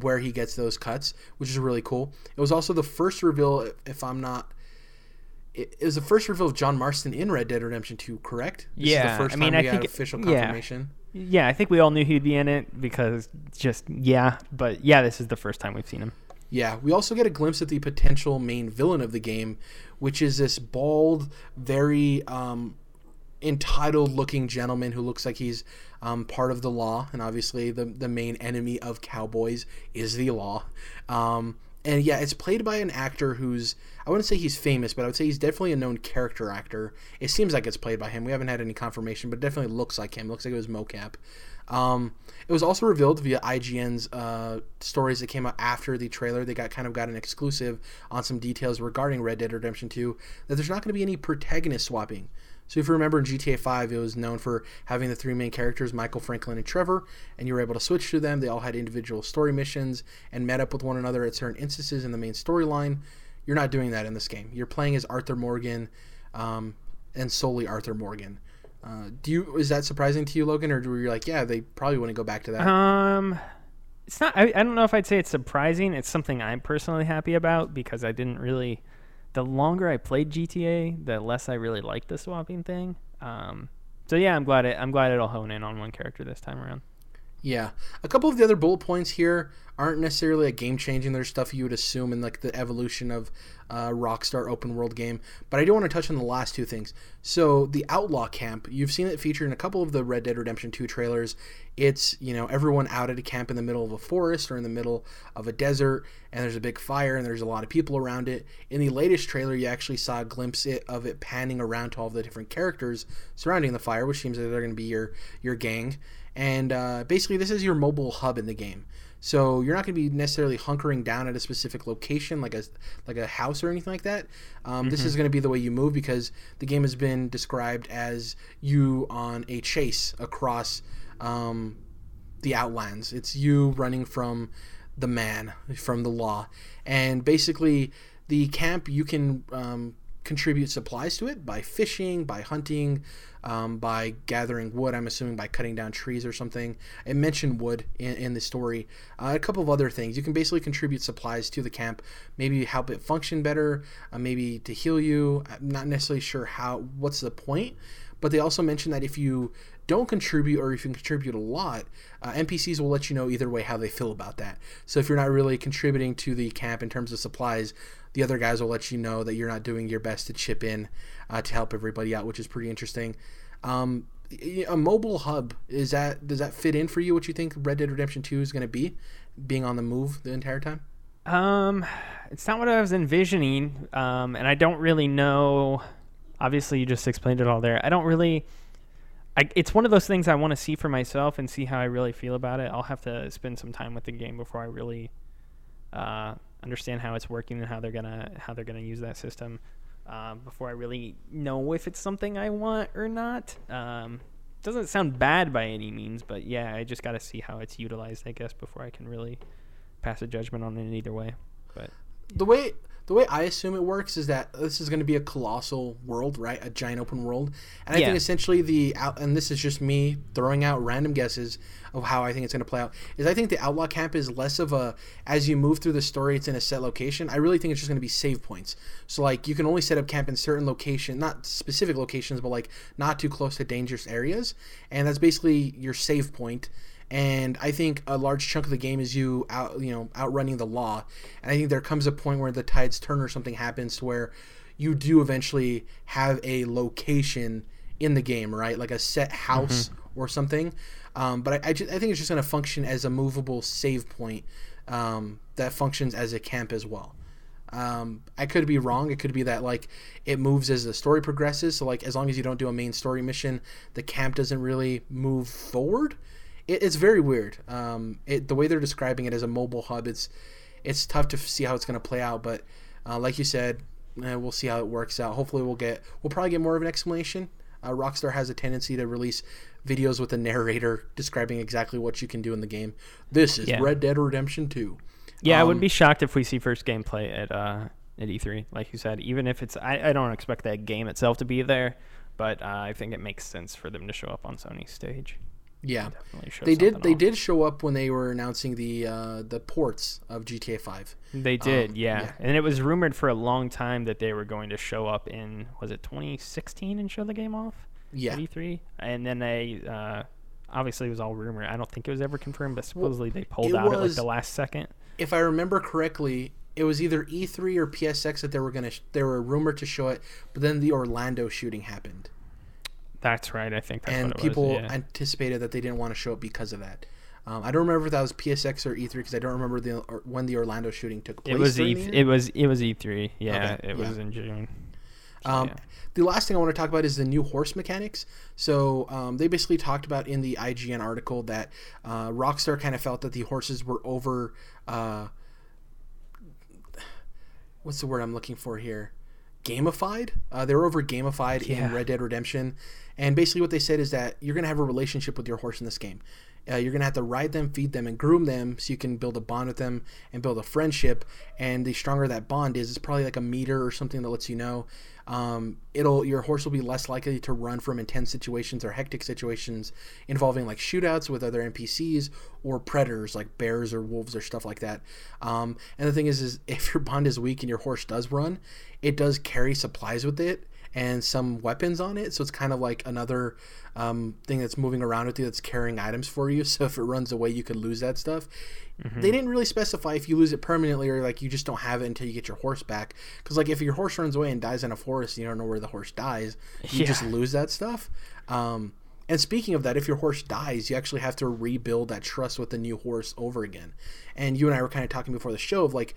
S1: where he gets those cuts, which is really cool. It was also the first reveal, if I'm not. It was the first reveal of John Marston in Red Dead Redemption 2, correct? This is
S2: Yeah,
S1: the first
S2: I mean,
S1: time
S2: I think-
S1: official
S2: yeah.
S1: confirmation.
S2: Yeah, I think we all knew he'd be in it because just yeah, but yeah, this is the first time we've seen him.
S1: Yeah, we also get a glimpse at the potential main villain of the game, which is this bald, very um, entitled looking gentleman who looks like he's um, part of the law. And obviously, the, the main enemy of cowboys is the law. Um, and yeah, it's played by an actor who's, I wouldn't say he's famous, but I would say he's definitely a known character actor. It seems like it's played by him. We haven't had any confirmation, but it definitely looks like him. looks like it was mocap. Um, it was also revealed via IGN's uh, stories that came out after the trailer. They got kind of got an exclusive on some details regarding Red Dead Redemption 2 that there's not going to be any protagonist swapping. So if you remember in GTA 5, it was known for having the three main characters, Michael, Franklin, and Trevor, and you were able to switch to them. They all had individual story missions and met up with one another at certain instances in the main storyline. You're not doing that in this game. You're playing as Arthur Morgan, um, and solely Arthur Morgan. Uh, do you is that surprising to you, Logan, or were you like, yeah, they probably wouldn't go back to that?
S2: Um, it's not. I, I don't know if I'd say it's surprising. It's something I'm personally happy about because I didn't really. The longer I played GTA, the less I really liked the swapping thing. Um, so yeah, I'm glad it. I'm glad it'll hone in on one character this time around.
S1: Yeah, a couple of the other bullet points here aren't necessarily like game changing. There's stuff you would assume in like the evolution of uh, Rockstar open world game, but I do want to touch on the last two things. So the Outlaw Camp, you've seen it featured in a couple of the Red Dead Redemption 2 trailers. It's you know everyone out at a camp in the middle of a forest or in the middle of a desert, and there's a big fire and there's a lot of people around it. In the latest trailer, you actually saw a glimpse of it panning around to all the different characters surrounding the fire, which seems like they're going to be your your gang. And uh, basically, this is your mobile hub in the game. So you're not going to be necessarily hunkering down at a specific location, like a like a house or anything like that. Um, This is going to be the way you move because the game has been described as you on a chase across um, the Outlands. It's you running from the man, from the law, and basically the camp you can um, contribute supplies to it by fishing, by hunting, um, by gathering wood. I'm assuming by cutting down trees or something. It mentioned wood in, in the story. Uh, a couple of other things. You can basically contribute supplies to the camp, maybe help it function better, uh, maybe to heal you. I'm not necessarily sure how. What's the point? But they also mentioned that if you don't contribute or if you contribute a lot, uh, NPCs will let you know either way how they feel about that. So if you're not really contributing to the camp in terms of supplies, the other guys will let you know that you're not doing your best to chip in uh, to help everybody out, which is pretty interesting. Um, a mobile hub is that does that fit in for you? What you think Red Dead Redemption Two is going to be, being on the move the entire time?
S2: Um, it's not what I was envisioning. Um, and I don't really know. Obviously, you just explained it all there. I don't really. I, it's one of those things I want to see for myself and see how I really feel about it. I'll have to spend some time with the game before I really uh, understand how it's working and how they're gonna how they're gonna use that system um, before I really know if it's something I want or not. Um, doesn't sound bad by any means, but yeah, I just got to see how it's utilized, I guess, before I can really pass a judgment on it either way. But
S1: the way the way I assume it works is that this is going to be a colossal world, right? A giant open world, and I
S2: Yeah.
S1: think essentially the out and this is just me throwing out random guesses of how I think it's going to play out. Is I think the outlaw camp is less of a as you move through the story, it's in a set location. I really think it's just going to be save points. So like you can only set up camp in certain location, not specific locations, but like not too close to dangerous areas, and that's basically your save point and I think a large chunk of the game is you out you know outrunning the law and I think there comes a point where the tides turn or something happens to where you do eventually have a location in the game right like a set house or something um, but I, I, ju- I think it's just going to function as a movable save point um, that functions as a camp as well um, I could be wrong. It could be that like it moves as the story progresses. So like as long as you don't do a main story mission, the camp doesn't really move forward. It, it's very weird. Um, it, the way they're describing it as a mobile hub, it's it's tough to see how it's going to play out. But uh, like you said, eh, we'll see how it works out. Hopefully, we'll get we'll probably get more of an explanation. Uh, Rockstar has a tendency to release videos with a narrator describing exactly what you can do in the game. This is
S2: Yeah.
S1: Red Dead Redemption Two.
S2: yeah, I
S1: Um,
S2: wouldn't be shocked if we see first gameplay at uh, at E3, like you said. Even if it's, I, I don't expect that game itself to be there, but uh, I think it makes sense for them to show up on Sony's stage.
S1: Yeah. They did.
S2: something
S1: They
S2: off.
S1: did show up when they were announcing the uh, the ports of GTA Five.
S2: They did,
S1: Um,
S2: yeah.
S1: yeah.
S2: And it was rumored for a long time that they were going to show up in was it 2016 and show the game off
S1: Yeah,
S2: E3, and then they uh, obviously it was all rumor. I don't think it was ever confirmed, but supposedly they pulled out at like the last second.
S1: if I remember correctly, it was either E3 or PSX that they were gonna. Sh- they were rumored to show it, but then the Orlando shooting happened,
S2: That's right. I think that's
S1: and
S2: what it
S1: people
S2: was. Yeah.
S1: anticipated that they didn't want to show it because of that. Um, I don't remember if that was PSX or E3 because I don't remember the or when the Orlando shooting took place.
S2: it was E. It was it was E3. Yeah,
S1: Okay,
S2: it
S1: yeah.
S2: was in June. So,
S1: Um,
S2: yeah.
S1: The last thing I want to talk about is the new horse mechanics. So um, they basically talked about in the IGN article that uh, Rockstar kind of felt that the horses were over. Uh, what's the word I'm looking for here? Gamified. Uh, they were over gamified
S2: Yeah.
S1: in Red Dead Redemption, and basically what they said is that you're gonna have a relationship with your horse in this game. Uh, you're gonna have to ride them, feed them, and groom them so you can build a bond with them and build a friendship. And the stronger that bond is, it's probably like a meter or something that lets you know. Um, it'll your horse will be less likely to run from intense situations or hectic situations involving like shootouts with other NPCs or predators like bears or wolves or stuff like that. Um, and the thing is, is if [LAUGHS] your bond is weak and your horse does run, it does carry supplies with it and some weapons on it. So it's kind of like another um, thing that's moving around with you that's carrying items for you. [LAUGHS] So if it runs away, you could lose that stuff. They didn't really specify if you lose it permanently or like you just don't have it until you get your horse back. Because like if your horse runs away and dies in a forest, you don't know where the horse dies. You
S2: Yeah.
S1: just lose that stuff. Um, and speaking of that, if your horse dies, you actually have to rebuild that trust with the new horse over again. And you and I were kind of talking before the show of like,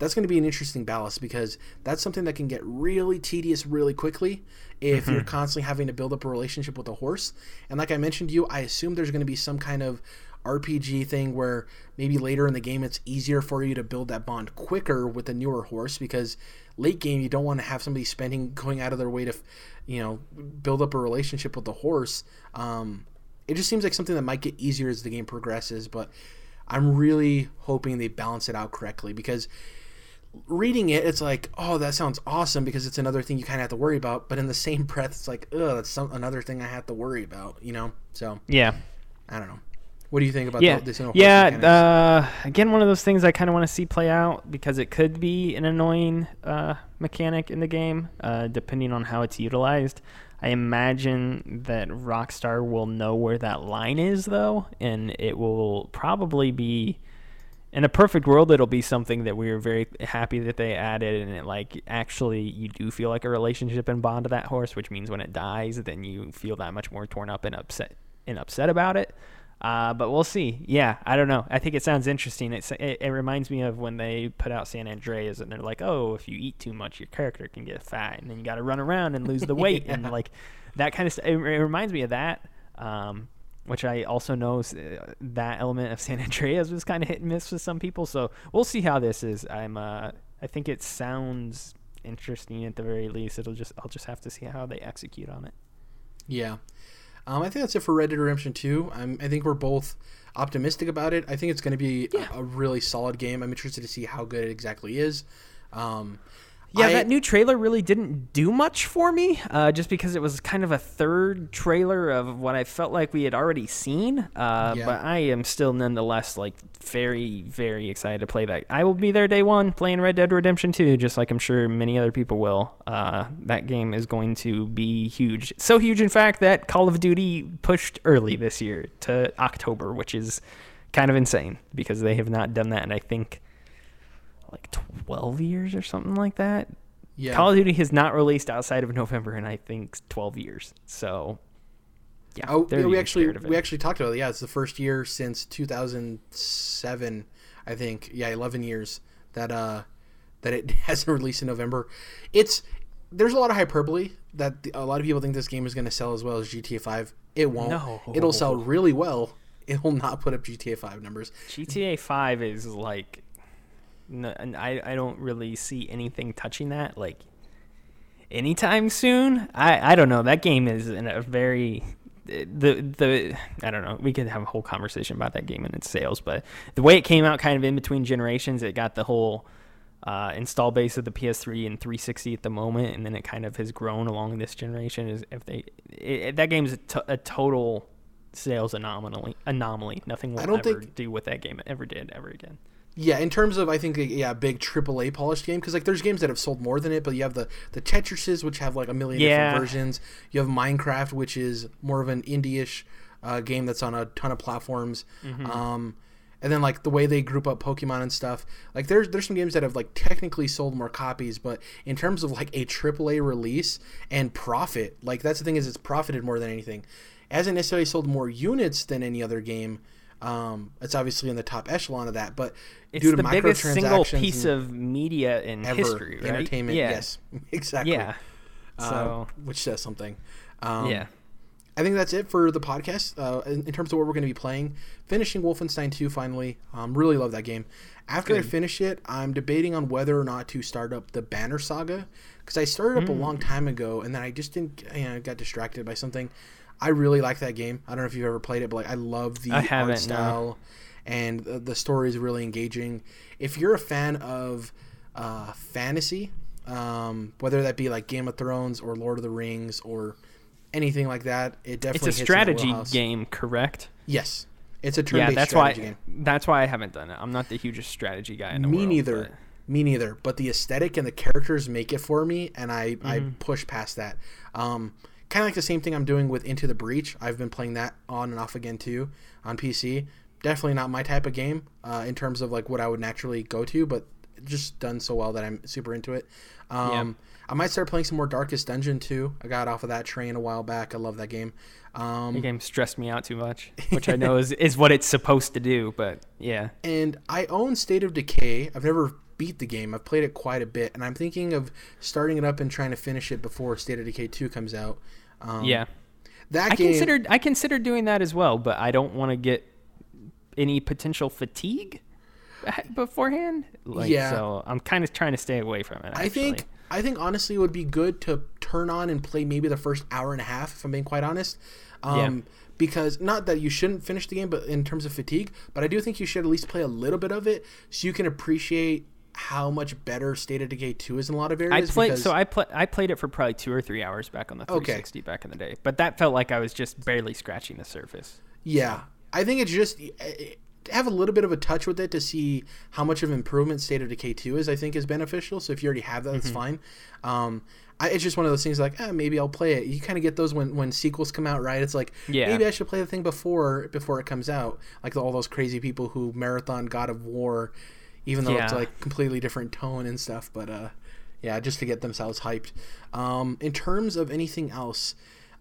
S1: that's going to be an interesting balance because that's something that can get really tedious really quickly if you're constantly having to build up a relationship with a horse. And like I mentioned to you, I assume there's going to be some kind of RPG thing where maybe later in the game it's easier for you to build that bond quicker with a newer horse because late game you don't want to have somebody spending going out of their way to you know build up a relationship with the horse um, it just seems like something that might get easier as the game progresses. But I'm really hoping they balance it out correctly because reading it, it's like, oh, that sounds awesome because it's another thing you kind of have to worry about. But in the [LAUGHS] same breath, it's like, oh, that's some, another thing I have to worry about. You know, so
S2: yeah,
S1: I don't know. What do you think about
S2: yeah.
S1: this?
S2: Yeah, uh, again, one of those things I kind of want to see play out because it could be an annoying uh, mechanic in the game, uh, depending on how it's utilized. I imagine that Rockstar will know where that line is, though, and it will probably be. In a perfect world, it'll be something that we are very happy that they added, and it like actually you do feel like a relationship and bond to that horse, which means when it dies, then you feel that much more torn up and upset and upset about it. Uh, but we'll see. Yeah, I don't know. I think it sounds interesting. It's, it, it reminds me of when they put out San Andreas, and they're like, "Oh, if you eat too much, your character can get fat, and then you got to run around and lose the [LAUGHS] weight, yeah. and like that kind of stuff." It, it, reminds me of that, um, which I also know uh, that element of [LAUGHS] San Andreas was kind of hit and miss with some people. So we'll see how this is. I'm. Uh, I think it sounds interesting at the very least. It'll just. I'll just have to see how they execute on it.
S1: Yeah. Um, I think that's it for Red Dead Redemption 2. I'm, I think we're both optimistic about it. I think it's going to be yeah. a, a, really solid game. I'm interested to see how good it exactly is. Um,
S2: yeah, I, that new trailer really didn't do much for me, uh, just because it was kind of a third trailer of what I felt like we had already seen. Uh, yeah. But I am still nonetheless like very, very excited to play that. I will be there day one playing Red Dead Redemption 2, just like I'm sure many other people will. Uh, that game is going to be huge. So huge, in fact, that Call of Duty pushed early this year to October, which is kind of insane because they have not done that, and I think like 12 years or something like that. Yeah. Call of Duty has not released outside of November in I think 12 years. So
S1: yeah, oh, yeah we actually we actually talked about it. Yeah, it's the first year since 2007, I think. Yeah, 11 years that uh that it [LAUGHS] hasn't released in November. It's there's a lot of hyperbole that a lot of people think this game is going to sell as well as GTA 5. It won't. No. It'll sell really well. It will not put up GTA 5 numbers.
S2: GTA 5 is like no, and I, I don't really see anything touching that like anytime soon. I, I don't know. That game is in a very the the I don't know. We could have a whole conversation about that game and its sales, but the way it came out, kind of in between generations, it got the whole uh, install base of the PS3 and 360 at the moment, and then it kind of has grown along this generation. Is if they it, that game is a, t- a total sales anomaly. Anomaly. Nothing will ever think... do what that game ever did ever again.
S1: Yeah, in terms of I think yeah, big AAA polished game because like there's games that have sold more than it, but you have the the Tetrises which have like a million yeah. different versions. You have Minecraft which is more of an indie-ish uh, game that's on a ton of platforms. Mm-hmm. Um, and then like the way they group up Pokemon and stuff. Like there's there's some games that have like technically sold more copies, but in terms of like a AAA release and profit, like that's the thing is it's profited more than anything. It hasn't necessarily sold more units than any other game. Um, it's obviously in the top echelon of that, but
S2: it's due to the biggest single piece of media in
S1: ever,
S2: history, right?
S1: Entertainment,
S2: yeah.
S1: yes, [LAUGHS] exactly.
S2: Yeah.
S1: Um, which says something. Um,
S2: yeah.
S1: I think that's it for the podcast. Uh, in, in, terms of what we're going to be playing, finishing Wolfenstein 2 finally. Um, really love that game. After Good. I finish it, I'm debating on whether or not to start up the Banner Saga because I started up mm. a long time ago and then I just didn't. You know, got distracted by something. I really like that game. I don't know if you've ever played it, but like I love the
S2: I art
S1: style,
S2: no.
S1: and the, the, story is really engaging. If you're a fan of uh, fantasy, um, whether that be like Game of Thrones or Lord of the Rings or anything like that, it definitely
S2: it's a strategy game, correct?
S1: Yes, it's a turn-based yeah, that's strategy
S2: why,
S1: game.
S2: That's why I haven't done it. I'm not the hugest strategy guy in the
S1: me
S2: world.
S1: Me neither. But... Me neither. But the aesthetic and the characters make it for me, and I mm-hmm. I push past that. Um, kind of like the same thing I'm doing with Into the Breach. I've been playing that on and off again too on PC. Definitely not my type of game uh, in terms of like what I would naturally go to, but just done so well that I'm super into it. Um, yeah. I might start playing some more Darkest Dungeon too. I got off of that train a while back. I love that game. Um,
S2: the game stressed me out too much, [LAUGHS] which I know is, is what it's supposed to do, but yeah.
S1: And I own State of Decay. I've never beat the game. I've played it quite a bit, and I'm thinking of starting it up and trying to finish it before State of Decay 2 comes out.
S2: Um, yeah, that I game, considered I considered doing that as well, but I don't want to get any potential fatigue beforehand. Like, yeah, so I'm kind of trying to stay away from it. Actually.
S1: I think I think honestly it would be good to turn on and play maybe the first hour and a half, if I'm being quite honest. Um, Because not that you shouldn't finish the game, but in terms of fatigue, but I do think you should at least play a little bit of it so you can appreciate how much better State of Decay 2 is in a lot of areas.
S2: I played
S1: because-
S2: so I play I played it for probably two or three hours back on the 360 back in the day, but that felt like I was just barely scratching the surface.
S1: Yeah, I think it's just eh, have a little bit of a touch with it to see how much of improvement State of Decay two is. I think is beneficial. So if you already have that,
S2: Mm-hmm.
S1: that's fine. Um, I, it's just one of those things like eh, maybe I'll play it. You kind of get those when when sequels come out, right? It's like
S2: Yeah.
S1: maybe I should play the thing before before it comes out. Like all those crazy people who marathon God of War, even though it's like completely different tone and stuff. But uh, yeah, just to get themselves hyped. Um, in terms of anything else.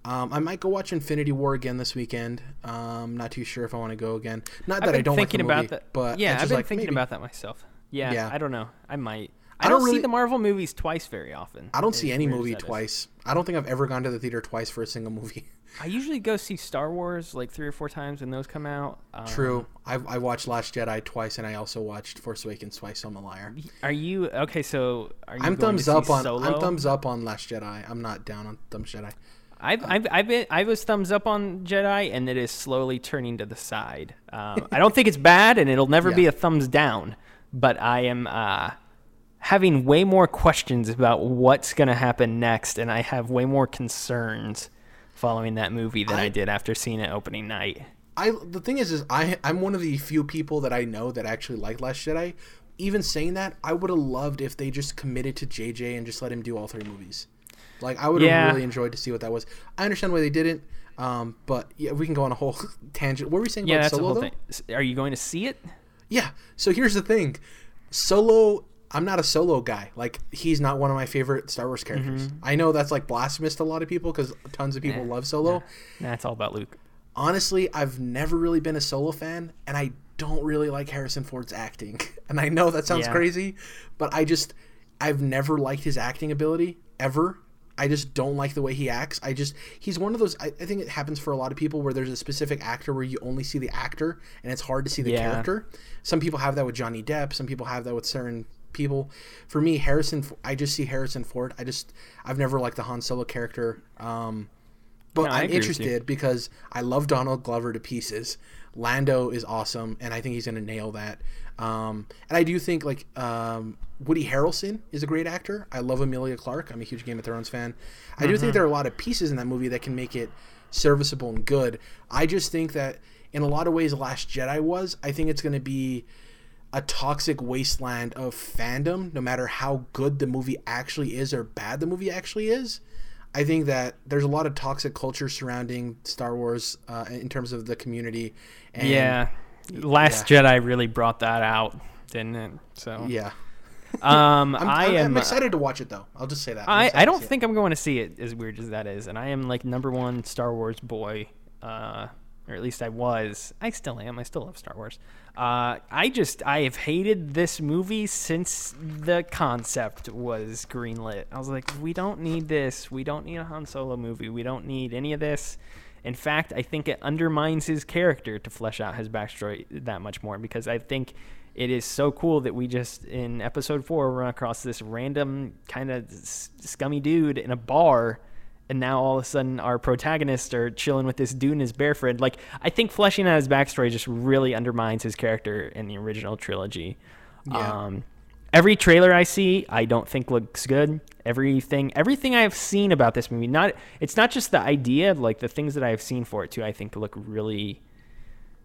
S1: Um, I might go watch Infinity War again this weekend. Um, not too sure if I want to go again. Not that I don't
S2: thinking
S1: like the movie,
S2: about that,
S1: but
S2: yeah, I've been
S1: like,
S2: thinking
S1: maybe.
S2: about that myself. Yeah,
S1: Yeah.
S2: I don't know. I might.
S1: I
S2: I
S1: don't
S2: don't,
S1: really-
S2: see the Marvel movies twice very often.
S1: I don't see any movie
S2: that is.
S1: twice. I don't think I've ever gone to the theater twice for a single movie. [LAUGHS]
S2: I usually go see Star Wars like three or four times when those come out. Um,
S1: True. I I watched Last Jedi twice, and I also watched Force Awakens twice. So I'm a liar.
S2: Are you okay? So are you?
S1: I'm thumbs up on
S2: Solo?
S1: I'm thumbs up on Last Jedi. I'm not down on Thumbs Jedi.
S2: I've, I've, I've been, I was thumbs up on Jedi, and it is slowly turning to the side. Um, I don't think it's bad, and it'll never be a thumbs down. But I am uh, having way more questions about what's going to happen next, and I have way more concerns following that movie than I,
S1: I-
S2: did after seeing it opening night.
S1: I the thing is, is I I'm one of the few people that I know that actually like Last Jedi. Even saying that, I would have loved if they just committed to JJ and just let him do all three movies. Like I would have
S2: Yeah.
S1: really enjoyed to see what that was. I understand why they didn't, um, but yeah, we can go on a whole [LAUGHS] tangent. What were we saying
S2: Yeah,
S1: about
S2: that's
S1: Solo
S2: the whole
S1: though?
S2: thing. Are you going to see it?
S1: Yeah. So here's the thing, Solo. I'm not a Solo guy. Like he's not one of my favorite Star Wars characters. I know that's like blasphemous to a lot of people because tons of people
S2: Mm-hmm. Eh,
S1: love Solo.
S2: Nah, it's all about Luke.
S1: honestly, I've never really been a solo fan, and I don't really like Harrison Ford's acting. [LAUGHS] And I know that sounds
S2: Yeah.
S1: crazy, but I just, I've never liked his acting ability ever. I just don't like the way he acts. I just, he's one of those, I, I think it happens for a lot of people where there's a specific actor where you only see the actor and it's hard to see the
S2: Yeah.
S1: character. Some people have that with Johnny Depp, some people have that with certain people. For me, Harrison, I just see Harrison Ford. I just, I've never liked the Han Solo character. Um, but
S2: No,
S1: I'm
S2: agree with you.
S1: interested because I love Donald Glover to pieces. Lando is awesome, and I think he's going to nail that. Um, and I do think like um, Woody Harrelson is a great actor. I love Emilia Clarke. I'm a huge Game of Thrones fan. I do
S2: Mm-hmm.
S1: think there are a lot of pieces in that movie that can make it serviceable and good. I just think that in a lot of ways, Last Jedi was. I think it's going to be a toxic wasteland of fandom, no matter how good the movie actually is or bad the movie actually is. I think that there's a lot of toxic culture surrounding Star Wars uh, in terms of the community. And
S2: yeah, Last Jedi really brought that out, didn't it? So
S1: yeah.
S2: um, [LAUGHS]
S1: I'm,
S2: I
S1: I'm, I'm excited to watch it though. I'll just say that.
S2: I, I don't
S1: see it.
S2: think I'm going to see it as weird as that is, and I am like number one Star Wars boy, uh, or at least I was. I still am. I still love Star Wars. Uh, I just I have hated this movie since the concept was greenlit. I was like, we don't need this. We don't need a Han Solo movie. We don't need any of this. In fact, I think it undermines his character to flesh out his backstory that much more because I think it is so cool that we just in episode four run across this random kind of scummy dude in a bar and now all of a sudden our protagonists are chilling with this dude and his bear friend like i think fleshing out his backstory just really undermines his character in the original trilogy
S1: Yeah.
S2: um, every trailer i see i don't think looks good everything everything i've seen about this movie not it's not just the idea like the things that i've seen for it too i think look really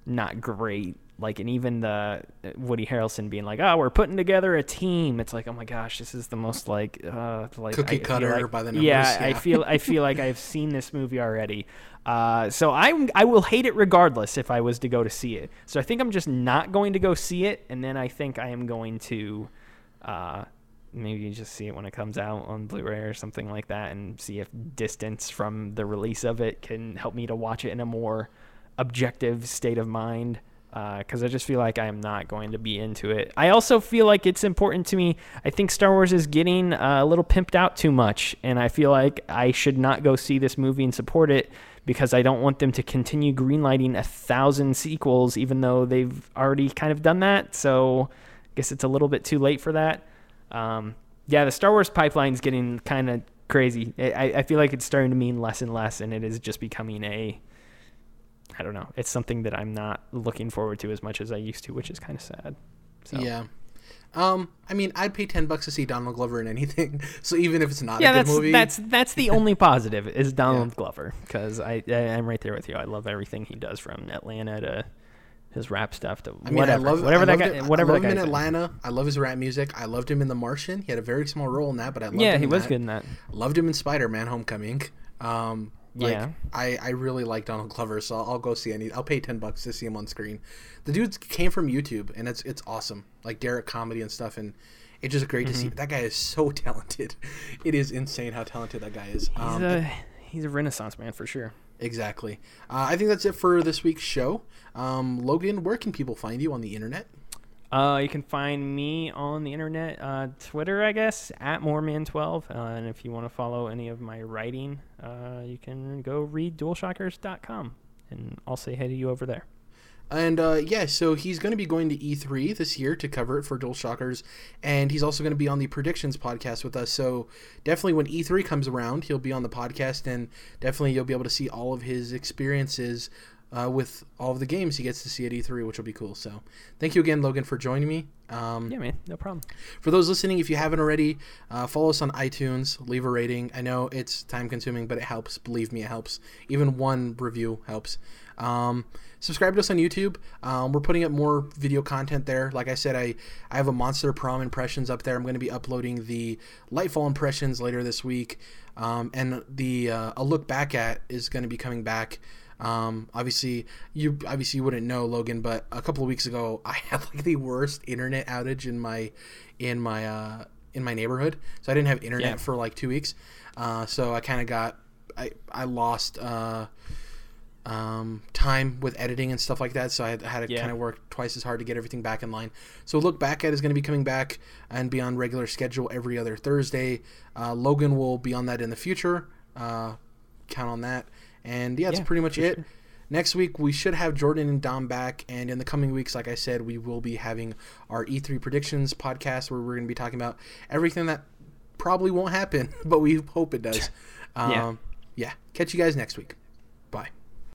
S2: not great. Like, and even the uh, Woody Harrelson being like, "Oh, we're putting together a team." It's like, oh my gosh, this is the most like, uh, like
S1: Cookie
S2: I
S1: cutter
S2: like-
S1: by the numbers,
S2: Yeah, I feel, I feel like I've [LAUGHS] seen this movie already. Uh, so I, I will hate it regardless if I was to go to see it. So I think I'm just not going to go see it, and then I think I am going to, uh, maybe just see it when it comes out on Blu-ray or something like that, and see if distance from the release of it can help me to watch it in a more objective state of mind because I just feel like I am not going to be into it. I also feel like it's important to me. I think Star Wars is getting uh, a little pimped out too much, and I feel like I should not go see this movie and support it because I don't want them to continue greenlighting a thousand sequels, even though they've already kind of done that. So I guess it's a little bit too late for that. Um, yeah, the Star Wars pipeline's getting kind of crazy. I, I feel like it's starting to mean less and less, and it is just becoming a. I don't know. It's something that I'm not looking forward to as much as I used to, which is kind of sad. So.
S1: Yeah. Um, I mean, I'd pay ten bucks to see Donald Glover in anything. [LAUGHS] So even if it's not
S2: yeah,
S1: a good
S2: that's
S1: movie,
S2: that's that's the only [LAUGHS] positive is Donald Glover because I, I I'm right there with you. I love everything he does from Atlanta to his rap stuff to
S1: I mean,
S2: whatever,
S1: I love
S2: whatever
S1: I
S2: that guy,
S1: it-
S2: whatever
S1: I
S2: that
S1: love him
S2: guy's
S1: in
S2: in.
S1: Atlanta. I love his rap music. I loved him in The Martian. He had a very small role in that, but I loved
S2: Yeah,
S1: him
S2: he
S1: in
S2: was
S1: that.
S2: good in that.
S1: Loved him in Spider Man Homecoming. Um, like,
S2: Yeah.
S1: I, I really like Donald Glover, so I'll, I'll go see any. I'll pay ten bucks to see him on screen. The dude came from YouTube, and it's it's awesome, like Derrick Comedy and stuff, and it's just great to see.
S2: Mm-hmm.
S1: That guy is so [LAUGHS] talented. It is insane how talented that guy is.
S2: He's
S1: Um,
S2: a he's a renaissance man for sure.
S1: exactly. Uh, I think that's it for this week's show. Um, Logan, where can people find you on the internet?
S2: Uh, you can find me on the internet, uh, Twitter, I guess, at Moreman12. Uh, and if you want to follow any of my writing, uh, you can go read DualShockers.com, and I'll say hey to you over there.
S1: And uh, yeah, so he's going to be going to E3 this year to cover it for DualShockers, and he's also going to be on the Predictions podcast with us. So definitely, when E3 comes around, he'll be on the podcast, and definitely you'll be able to see all of his experiences uh, with all of the games he gets to see at E3, which will be cool. So thank you again, Logan, for joining me. Um,
S2: Yeah, man, no problem.
S1: for those listening, if you haven't already, uh, follow us on iTunes, leave a rating. I know it's time consuming, but it helps. Believe me, it helps. Even one review helps. Um, subscribe to us on YouTube. Um, we're putting up more video content there. Like I said, I, I have a Monster Prom impressions up there. I'm going to be uploading the Lightfall impressions later this week. Um, and the uh, A Look Back At is going to be coming back. Um, obviously, you obviously you wouldn't know Logan, but a couple of weeks ago, [LAUGHS] I had like the worst internet outage in my in my uh, in my neighborhood. So I didn't have internet
S2: Yeah.
S1: for like two weeks. Uh, so I kind of got I I lost uh, um, time with editing and stuff like that. So I had, had to
S2: Yeah.
S1: kind of work twice as hard to get everything back in line. So look back at is going to be coming back and be on regular schedule every other Thursday. Uh, Logan will be on that in the future. Uh, count on that. And yeah, that's
S2: Yeah,
S1: pretty much it.
S2: sure.
S1: Next week we should have Jordan and Dom back, and in the coming weeks, like I said, we will be having our E3 predictions podcast where we're going to be talking about everything that probably won't happen, [LAUGHS] but we hope it does. Um,
S2: Yeah.
S1: yeah. Catch you guys next week.